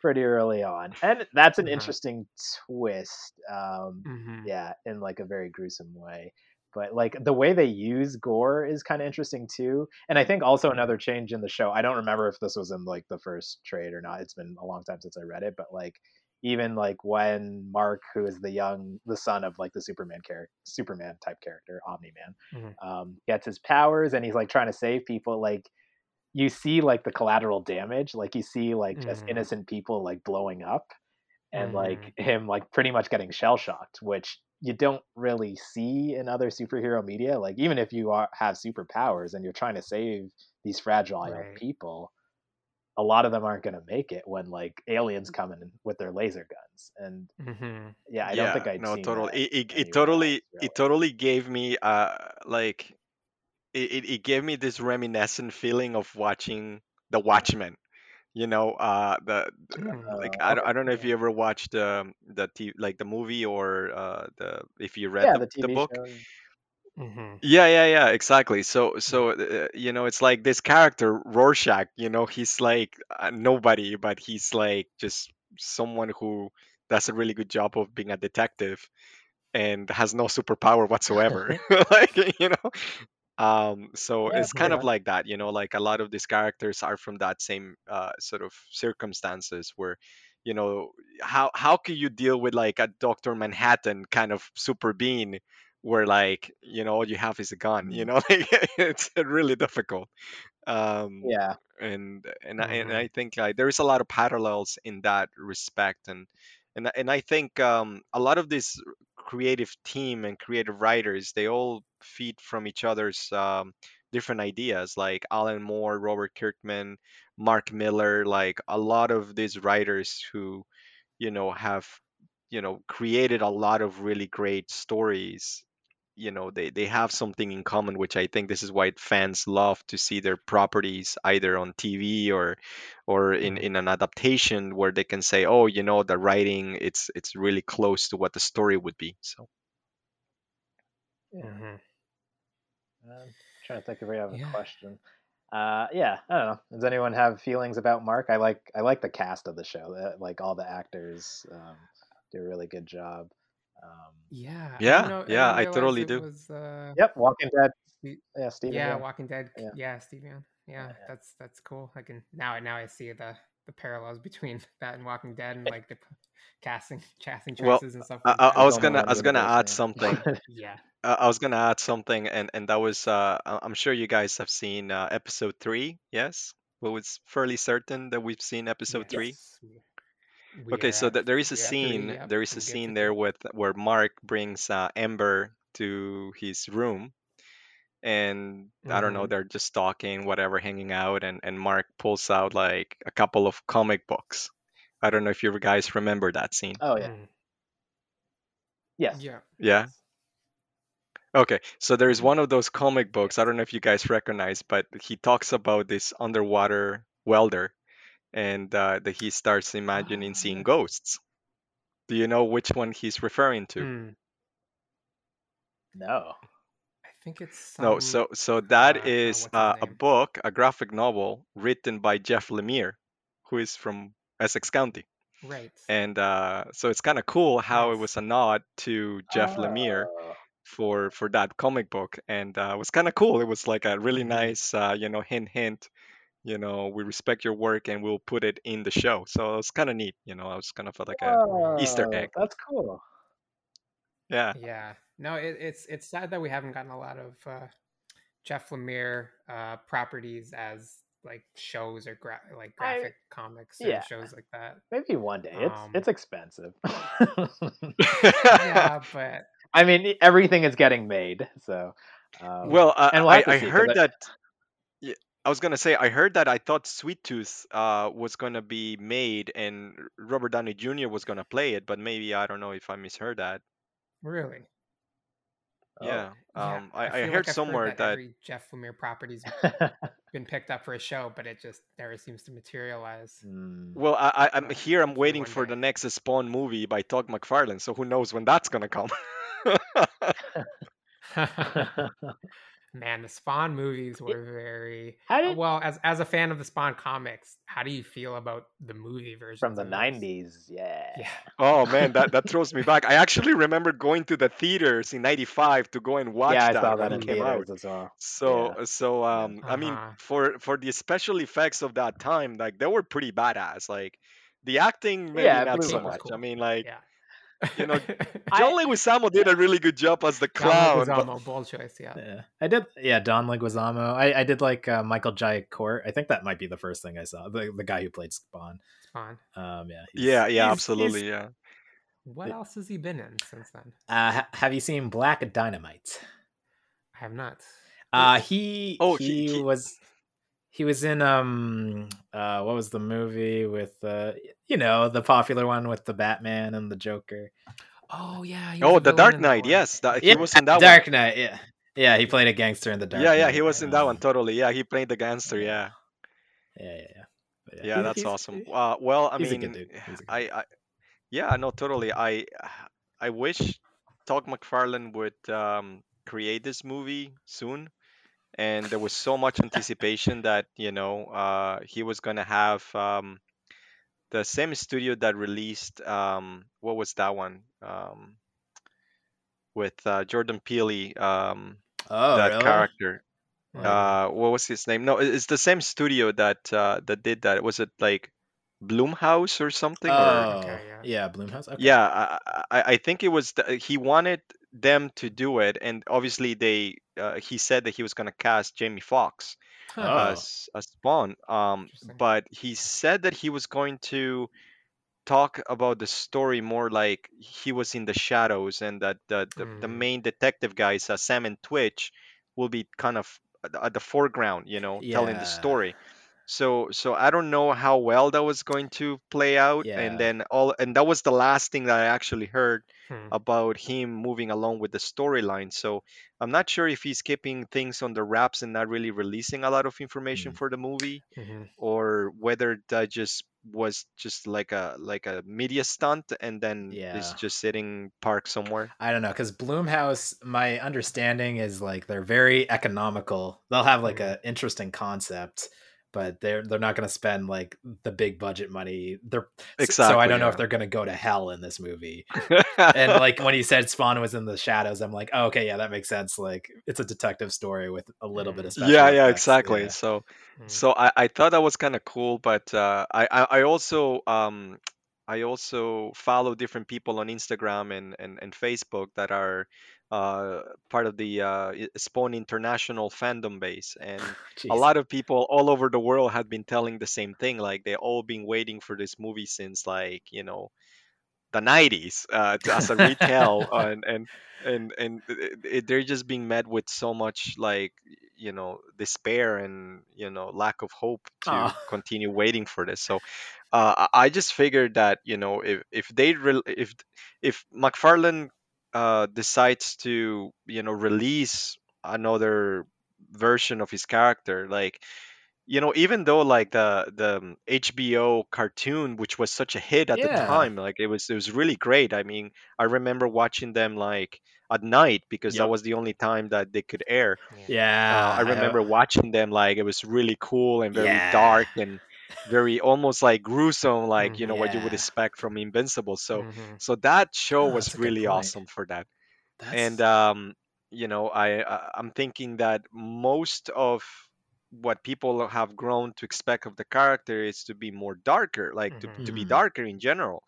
pretty early on, and that's an Uh-huh. interesting twist. Um, Mhm. yeah, in like a very gruesome way. But like the way they use gore is kind of interesting too. And I think also another change in the show. I don't remember if this was in like the first trade or not. It's been a long time since I read it, but like even like when Mark, who is the young the son of like the Superman character, Superman type character, Omni Man, Mhm. um, gets his powers and he's like trying to save people. Like you see like the collateral damage. Like you see like just Mhm. innocent people like blowing up and Mhm. like him like pretty much getting shell shocked, which you don't really see in other superhero media. Like even if you are have superpowers and you're trying to save these fragile Right. people, a lot of them aren't going to make it when like aliens come in with their laser guns. And Mhm. yeah, I don't think I'd no totally that it, it, it totally else, really. it totally gave me uh like it, it, it gave me this reminiscent feeling of watching the watchmen you know uh the like Uh, I, don't- I don't know if you ever watched the the t- like the movie or uh the if you read yeah, the, the the book show. Mhm. yeah yeah yeah exactly. So so uh, you know it's like this character rorschach you know he's like uh, nobody but he's like just someone who does a really good job of being a detective and has no superpower whatsoever like you know? Um so Yeah, it's kind of like that you know like a lot of these characters are from that same uh sort of circumstances where you know how how can you deal with like a dr manhattan kind of super being where like you know all you have is a gun you Mm. know like it's really difficult um Yeah. and and I, and Mhm. I think like there is a lot of parallels in that respect and and I- and I think um, a lot of this creative team and creative writers they all feed from each other's um, different ideas like Alan Moore, Robert Kirkman, Mark Millar like a lot of these writers who you know have you know created a lot of really great stories you know they, they have something in common which i think this is why fans love to see their properties either on tv or or in, Mhm. in an adaptation where they can say oh you know the writing it's it's really close to what the story would be so Yeah. Mhm. I'm trying to think if we have a Yeah. question. Uh, yeah, I don't know. Does anyone have feelings about Mark? I like I like the cast of the show. Like all the actors um, do a really good job. Um, Yeah. Yeah, didn't know. I yeah, didn't I totally do. Was, uh, yep, Walking Dead. Yeah, Stephen. yeah, Yeah, Walking Dead. Yeah. Yeah, Steve Yeun. Yeah, yeah. that's that's cool. I can now now I see the the parallels between that and Walking Dead and like the p- casting casting Well, choices and stuff I, like I, that. I was It's all in gonna I was gonna add yeah. something. Yeah. Uh, I was gonna add something, and and that was uh, I- I'm sure you guys have seen uh, episode three. Yes, well, it's fairly certain that we've seen episode three. Yes. We, we Okay, so th- there is a we're three. scene. Yep. There is a We'll get to scene there three. with where Mark brings uh, Amber to his room, and I don't know, Mhm. they're just talking, whatever, hanging out, and and Mark pulls out like a couple of comic books. I don't know if you guys remember that scene. oh yeah. Mm. Yes. Yeah. Yeah. Okay, so there's Mhm. one of those comic books. I don't know if you guys recognize, but he talks about this underwater welder, and uh, that he starts imagining seeing ghosts. Do you know which one he's referring to? Mm. No. I think it's No, so so uh, that oh, is uh, a book, a graphic novel written by Jeff Lemire, who is from Essex County. Right. And uh, so it's kind of cool how it was a nod to Jeff Lemire Oh. for for that comic book, and uh, it was kind of cool. It was like a really Mhm. nice, uh, you know, hint, hint. You know, we respect your work and we'll put it in the show. So it's kind of neat. You know, I was kind of like a Easter egg. that's cool. Yeah. Yeah. No, it, it's it's sad that we haven't gotten a lot of uh, Jeff Lemire uh, properties as like shows or gra- like I- graphic comics or yeah. shows like that. Maybe one day. It's Um, it's expensive. Yeah, but I mean, everything is getting made, so. Um, Well, uh, and we'll I, have I see, 'cause heard I- that. Yeah, I was gonna say I heard that I thought Sweet Tooth uh, was gonna be made and Robert Downey Jr. was gonna play it, but maybe I don't know if I misheard that. really, Oh. Yeah, yeah, um, I, I, heard like I've somewhere that, that every Jeff Lemire property's Oh. been picked up for a show, but it just never seems to materialize. Hmm. Well, I, I, I'm here. I'm waiting for day. the next Spawn movie by Todd McFarlane. So who knows when that's gonna come? Man, the Spawn movies were very How uh, did well. As as a fan of the Spawn comics, how do you feel about the movie version from the '90s? Yeah. Yeah, oh man, that, that throws me back. I actually remember going to the theaters in '95 to go and watch yeah, I that saw when that it in came out. theaters as well. So so Yeah. um I mean Uh-huh. for for the special effects of that time, like they were pretty badass. Like the acting maybe Yeah, not so my much. I mean like yeah. You know, I- John Leguizamo did a really good job as the clown. but- Leguizamo, bold choice. Yeah. Yeah, I did. Yeah, Don Leguizamo. I, I did like uh, Michael Jai Court. I think that might be the first thing I saw. The the guy who played Spawn. Spawn. Um, yeah. yeah, yeah, he's- absolutely, he's- yeah. What Yeah. else has he been in since then? Uh, ha- have you seen Black Dynamite? I have not. Uh, he Oh, he, he- he- was he was in um uh what was the movie with uh you know the popular one with the Batman and the Joker. Oh yeah. he Oh, the Dark Knight. one. Yes, that, he yeah, was in that Dark one. Knight. Yeah, yeah, he played a gangster in the Dark. Yeah, yeah, he was in that one totally. Yeah, he played the gangster. Yeah, Yeah, yeah, yeah. But yeah, that's he's- awesome. Uh, well, I he's a mean, good dude. He's a good I, I, yeah, no, totally. I, I wish Todd McFarlane would um, create this movie soon. And there was so much anticipation that you know uh, he was gonna have um, the same studio that released um, what was that one um, with uh, Jordan Peele, um, Oh, that really? character. Uh what was his name no it's the same studio that uh that did that was it like blumhouse or something or Oh, Okay, yeah. yeah, Blumhouse. Okay. yeah I, I i think it was the, he wanted them to do it and obviously they uh, he said that he was going to cast jamie Foxx Oh. as as spawn um but he said that he was going to talk about the story more like he was in the shadows and that the the, the Mm. main detective guys uh, sam and twitch will be kind of at the- foreground you know telling the story so so i don't know how well that was going to play out Yeah. and then all and that was the last thing that i actually heard Hmm. about him moving along with the storyline so i'm not sure if he's keeping things on the wraps and not really releasing a lot of information Mm. for the movie Mhm. or whether that just was just like a like a media stunt and then is Yeah. just sitting parked somewhere I don't know because Blumhouse, my understanding is like they're very economical. They'll have like Mhm. a interesting concept, but they're they're not going to spend like the big budget money. They're Exactly. so I don't know if they're going to go to hell in this movie. and like when you said Spawn was in the shadows, I'm like, oh, okay, yeah, that makes sense. Like it's a detective story with a little bit of special yeah, yeah, exactly. yeah. So Mm. So I, I thought that was kind of cool, but uh, I, I I also um I also follow different people on Instagram and and, and Facebook that are uh, part of the uh, Spawn International fandom base, and a lot of people all over the world had been telling the same thing. Like they all been waiting for this movie since like you know the 90s uh, as a retell and and and and it, it- they're just being met with so much like you know despair and you know lack of hope to continue waiting for this so uh, I I just figured that you know if if they re- if if McFarlane uh, decides to you know release another version of his character like you know even though like the the um, HBO cartoon which was such a hit at the time like it was it was really great. I mean I remember watching them like at night because that was the only time that they could air. Yeah, uh, I remember watching them like it was really cool and very Yeah. dark and very almost like gruesome like you know what you would expect from Invincible so Mhm. so that show Oh, was that's a good really awesome for that That's, and um you know i I- i'm thinking that most of what people have grown to expect of the character is to be more darker like to, to be Mhm. darker in general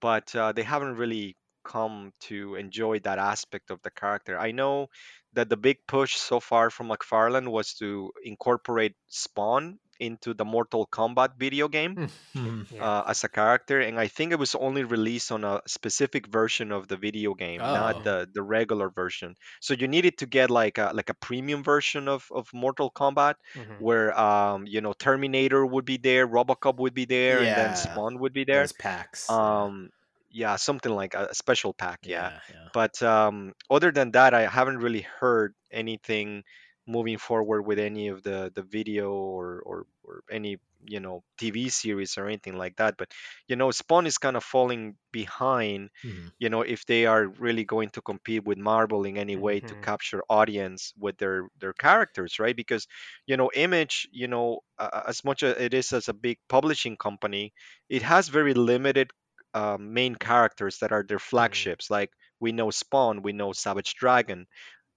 but uh, they haven't really come to enjoy that aspect of the character i know that the big push so far from mcfarlane was to incorporate spawn into the mortal kombat video game Mhm. Yeah. uh, as a character, and I think it was only released on a specific version of the video game, Oh. not the the regular version. So you needed to get like a like a premium version of of Mortal Kombat, Mhm. where um you know Terminator would be there, RoboCop would be there, and then Spawn would be there. those packs. yeah. Um, yeah, something like a, a special pack. yeah yeah, yeah. but um, other than that i haven't really heard anything moving forward with any of the the video or or, or any you know tv series or anything like that but you know spawn is kind of falling behind Mhm. you know if they are really going to compete with marvel in any way to Mhm. capture audience with their their characters right because you know image you know uh, as much as it is as a big publishing company it has very limited uh, main characters that are their flagships like we know spawn we know savage dragon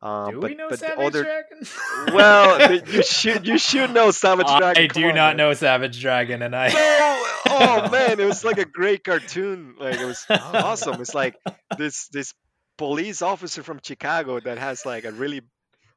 uh, Do but, we know but Savage other Dragon? well you should you should know savage dragon I come do on, not man. know Savage Dragon, and I. No! oh man it was like a great cartoon like it was awesome it's like this this police officer from chicago that has like a really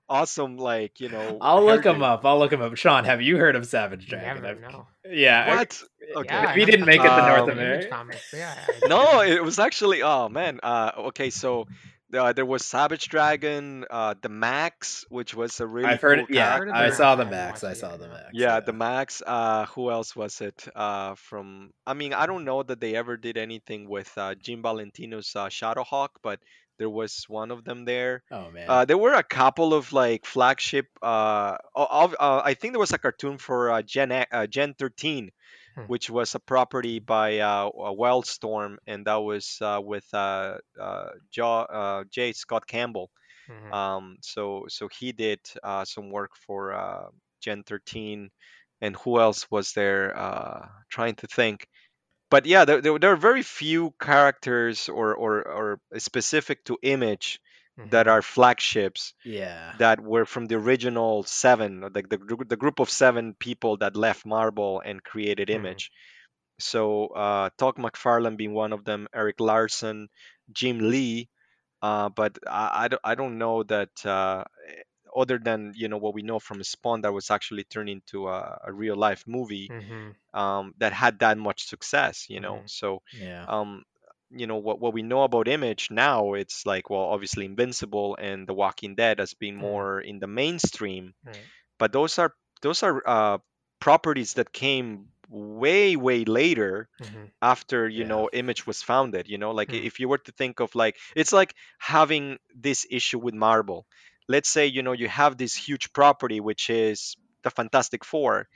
awesome like you know I'll look him up. I'll look him up. Sean, have you heard of Savage Dragon? Never I've- know. Yeah. What okay Yeah, If he I didn't make it to something North about America- Comics. Yeah. No it was actually oh man uh okay so uh, there was savage dragon uh the max which was a really I've heard cool it. Yeah, of I saw the Max. I saw the. Max. yeah the max uh who else was it uh from i mean i don't know that they ever did anything with uh jim valentino's uh, shadowhawk but there was one of them there Oh man. uh, there were a couple of like flagship uh, of, uh i think there was a cartoon for uh, gen uh, gen 13 Hmm. which was a property by uh, wildstorm and that was uh, with uh, uh, jo- uh, j scott campbell Mhm. um, so so he did uh, some work for uh, Gen 13, and who else was there? Uh, trying to think. But yeah, there, there, there are very few characters or, or, or specific to Image that Mhm. are flagships yeah. that were from the original seven, like the, gr- the group of seven people that left Marvel and created Mhm. Image. So uh, Todd McFarlane being one of them, Erik Larsen, Jim Lee, uh, but I, I, don't, I don't know that uh, other than you know what we know from Spawn that was actually turned into a, a real life movie Mhm. um, that had that much success. You know, Mhm. so Yeah. um, you know what what we know about Image now, it's like well, obviously Invincible and The Walking Dead has been Mhm. more in the mainstream, Right. but those are those are uh, properties that came way way later Mhm. after you Yeah. know image was founded you know like Hmm. if you were to think of like it's like having this issue with marvel let's say you know you have this huge property which is the fantastic four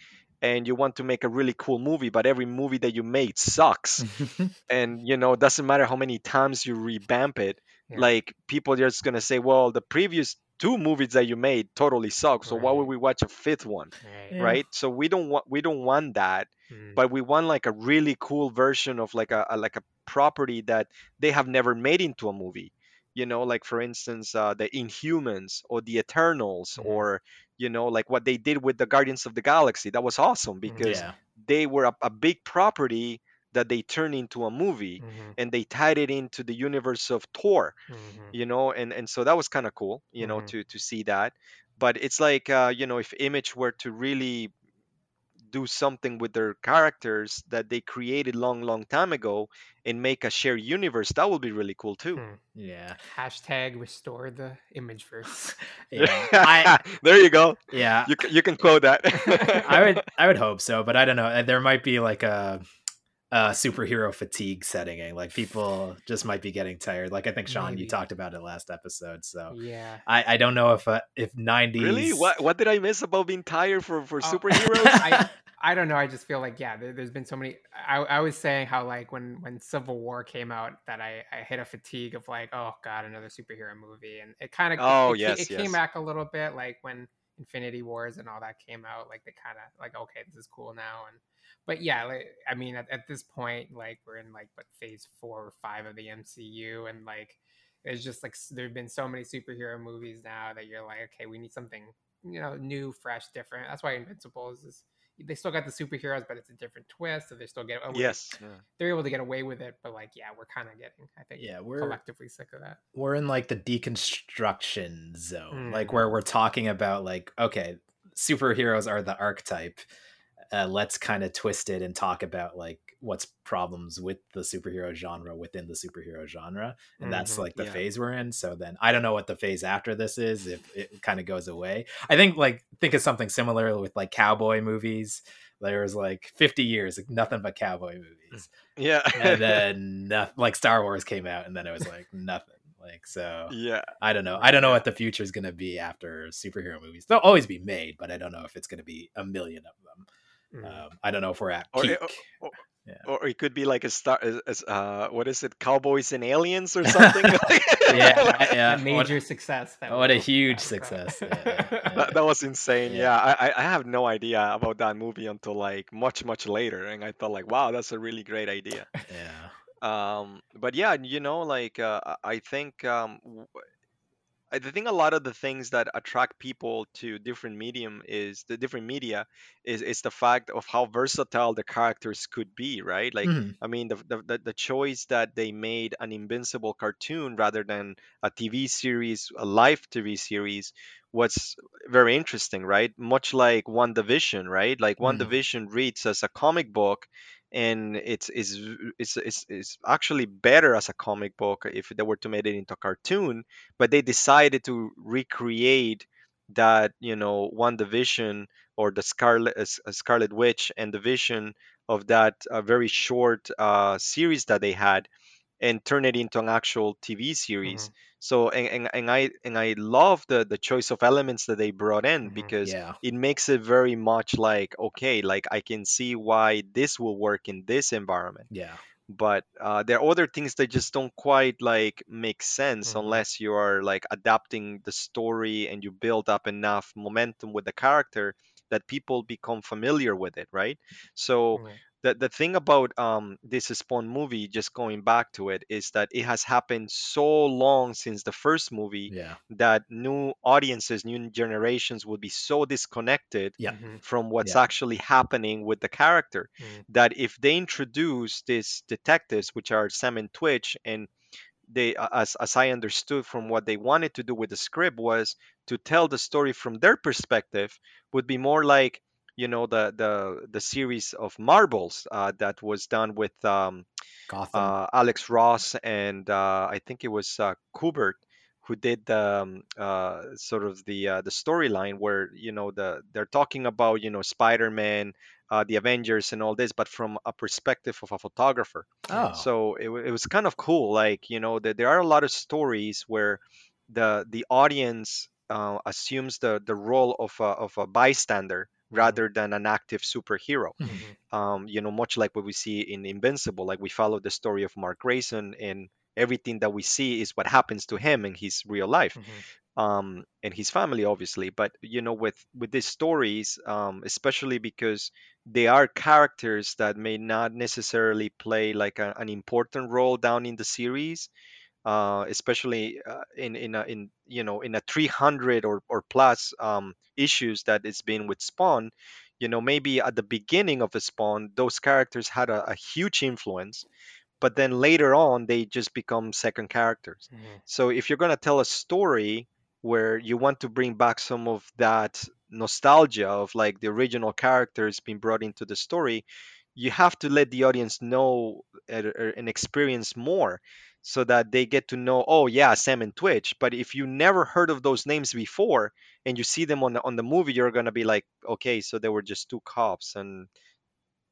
and you want to make a really cool movie but every movie that you made sucks and you know it doesn't matter how many times you revamp it Yeah. like people are just gonna say well the previous two movies that you made totally suck. So why would we watch a fifth one, Right. Yeah. right? So we don't want we don't want that, Mm. but we want like a really cool version of like a, a like a property that they have never made into a movie. You know, like for instance, uh, the Inhumans or the Eternals, Mhm. or you know, like what they did with the Guardians of the Galaxy. That was awesome Mhm. because yeah. they were a, a big property that they turned into a movie Mhm. and they tied it into the universe of Thor Mhm. you know and and so that was kind of cool you know Mhm. to to see that but it's like uh you know if image were to really do something with their characters that they created long long time ago and make a shared universe that would be really cool too Hmm. Yeah. Hashtag restore the image verse. Yeah. I there you go yeah. you can, you can quote that I would I would hope so, but I don't know. There might be like a, a superhero fatigue setting in. Like people just might be getting tired. Like I think Sean, Maybe. you talked about it last episode. So yeah. I, I don't know if uh, if nineties really what what did i miss about being tired for for Oh, superheroes I- I don't know. I just feel like yeah, there, there's been so many. I, I was saying how like when when Civil War came out, that I I hit a fatigue of like, oh god, another superhero movie, and it kind of Oh, it, yes, it came yes. back a little bit like when Infinity Wars and all that came out, like they kind of like okay, this is cool now, and but yeah, like I mean at, at this point, like we're in like what phase four or five of the MCU, and like it's just like there have been so many superhero movies now that you're like, okay, we need something you know new, fresh, different. That's why Invincibles is they still got the superheroes, but it's a different twist, so they still get away. yes yeah. they're able to get away with it. But like, yeah, we're kind of getting, I think, Yeah, we're collectively sick of that. we're in like the deconstruction zone, like Mm. where we're talking about like, okay, superheroes are the archetype. Uh, let's kind of twist it and talk about like what's problems with the superhero genre within the superhero genre, and that's Mhm, like the yeah. phase we're in. So then I don't know what the phase after this is if it kind of goes away. I think like think of something similar with like cowboy movies. There was like 50 years, like, nothing but cowboy movies yeah and then noth- like Star Wars came out, and then it was like nothing. Like so, yeah I don't know. I don't know what the future is going to be after superhero movies. They'll always be made, but I don't know if it's going to be a million of them. Mm. Um, I don't know if we're at Or- peak. or- Yeah. or it could be like a star as- as, uh what is it cowboys and aliens or something Yeah, yeah. a major success. That what a huge talked success, yeah, yeah. that, that was insane Yeah. yeah, I, I- I have no idea about that movie until like much much later and i thought like wow that's a really great idea yeah, um but yeah you know like uh, i I think um w- I think a lot of the things that attract people to different medium is the different media is is the fact of how versatile the characters could be right like Mhm. I mean, the, the the choice that they made an invincible cartoon rather than a TV series, a live TV series, was very interesting, right? Much like WandaVision, right? Like One Mhm. Division reads as a comic book, and it's is it's, it's it's actually better as a comic book if they were to make it into a cartoon. But they decided to recreate that, you know, WandaVision or the Scarlet uh, Scarlet Witch and the Vision of that uh, very short uh, series that they had and turn it into an actual TV series. Mhm. So and, and, and I and I love the the choice of elements that they brought in Mhm. because yeah, it makes it very much like okay, like I can see why this will work in this environment. yeah, But uh, there are other things that just don't quite like make sense Mhm. unless you are like adapting the story and you build up enough momentum with the character that people become familiar with it, right? So. The the thing about um this Spawn movie, just going back to it, is that it has happened so long since the first movie yeah, that new audiences, new generations would be so disconnected Yeah. Mhm. from what's Yeah. actually happening with the character Mm. that if they introduce these detectives, which are Sam and Twitch, and they, as as I understood from what they wanted to do with the script was to tell the story from their perspective, would be more like you know the the the series of Marvels uh, that was done with um, uh, Alex Ross and uh, I think it was uh, Kubert who did the um, uh, sort of the uh, the storyline where you know the they're talking about you know Spider-Man, uh, the Avengers, and all this, but from a perspective of a photographer. oh, So it, it was kind of cool. Like you know that there are a lot of stories where the the audience uh, assumes the the role of a, of a bystander rather than an active superhero Mhm. Mhm. um, you know, much like what we see in Invincible. Like we follow the story of Mark Grayson, and everything that we see is what happens to him in his real life. Mhm. um, and his family, obviously. But you know, with with these stories, um, especially because they are characters that may not necessarily play like a, an important role down in the series uh, especially uh, in in a, in you know in a 300 or or plus um, issues that it's been with Spawn, you know maybe at the beginning of the Spawn those characters had a, a huge influence, but then later on they just become second characters. Mhm. So if you're gonna tell a story where you want to bring back some of that nostalgia of like the original characters being brought into the story, you have to let the audience know uh, uh, and experience more so that they get to know oh yeah sam and twitch. But if you never heard of those names before and you see them on the, on the movie you're going to be like okay so they were just two cops and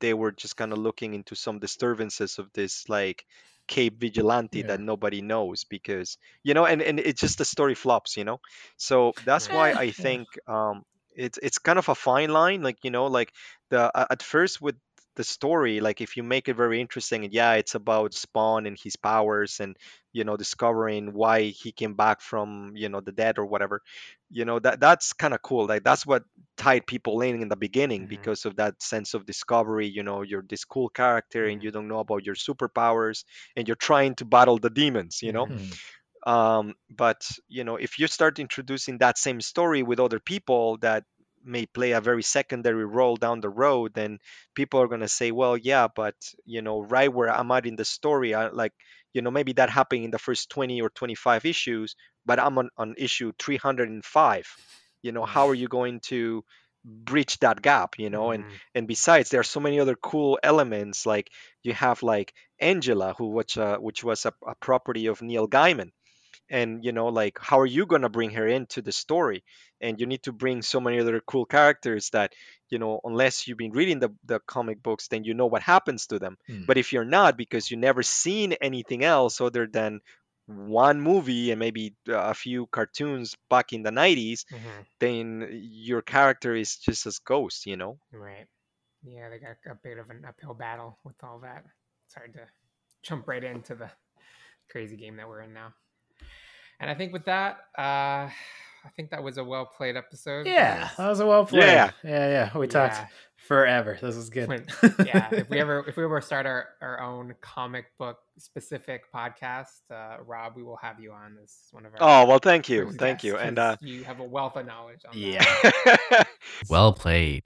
they were just kind of looking into some disturbances of this like cape vigilante that nobody knows because you know and, and it's just the story flops you know? So that's why i think um it's it's kind of a fine line like you know like the at first with the story like if you make it very interesting and yeah it's about spawn and his powers and you know discovering why he came back from you know the dead or whatever you know that that's kind of cool like that's what tied people in in the beginning Mhm. because of that sense of discovery you know you're this cool character and Mhm. you don't know about your superpowers and you're trying to battle the demons you know Mhm. Hmm. um, but you know if you start introducing that same story with other people that may play a very secondary role down the road then people are going to say well yeah but you know right where i'm at in the story I, like you know maybe that happened in the first 20 or 25 issues but i'm on, on issue 305 you know how are you going to bridge that gap you know? And Mhm. and besides there are so many other cool elements like you have like angela who which uh, which was a, a property of neil gaiman. And you know like how are you going to bring her into the story and you need to bring so many other cool characters that you know unless you've been reading the, the comic books then you know what happens to them Hmm. but if you're not because you never seen anything else other than one movie and maybe a few cartoons back in the 90s Mhm. then your character is just as ghost you know Right. Yeah, they got a bit of an uphill battle with all that. It's hard to jump right into the crazy game that we're in now. And I think with that, uh, I think that was a well played episode. Yeah, that was a well played. Yeah. yeah, yeah. We Yeah. talked forever. This is good. When- yeah, if we ever if we ever start our, our own comic book specific podcast, uh, Rob, we will have you on as one of our. oh well thank you first thank you and uh you have a wealth of knowledge on. Yeah. Well played.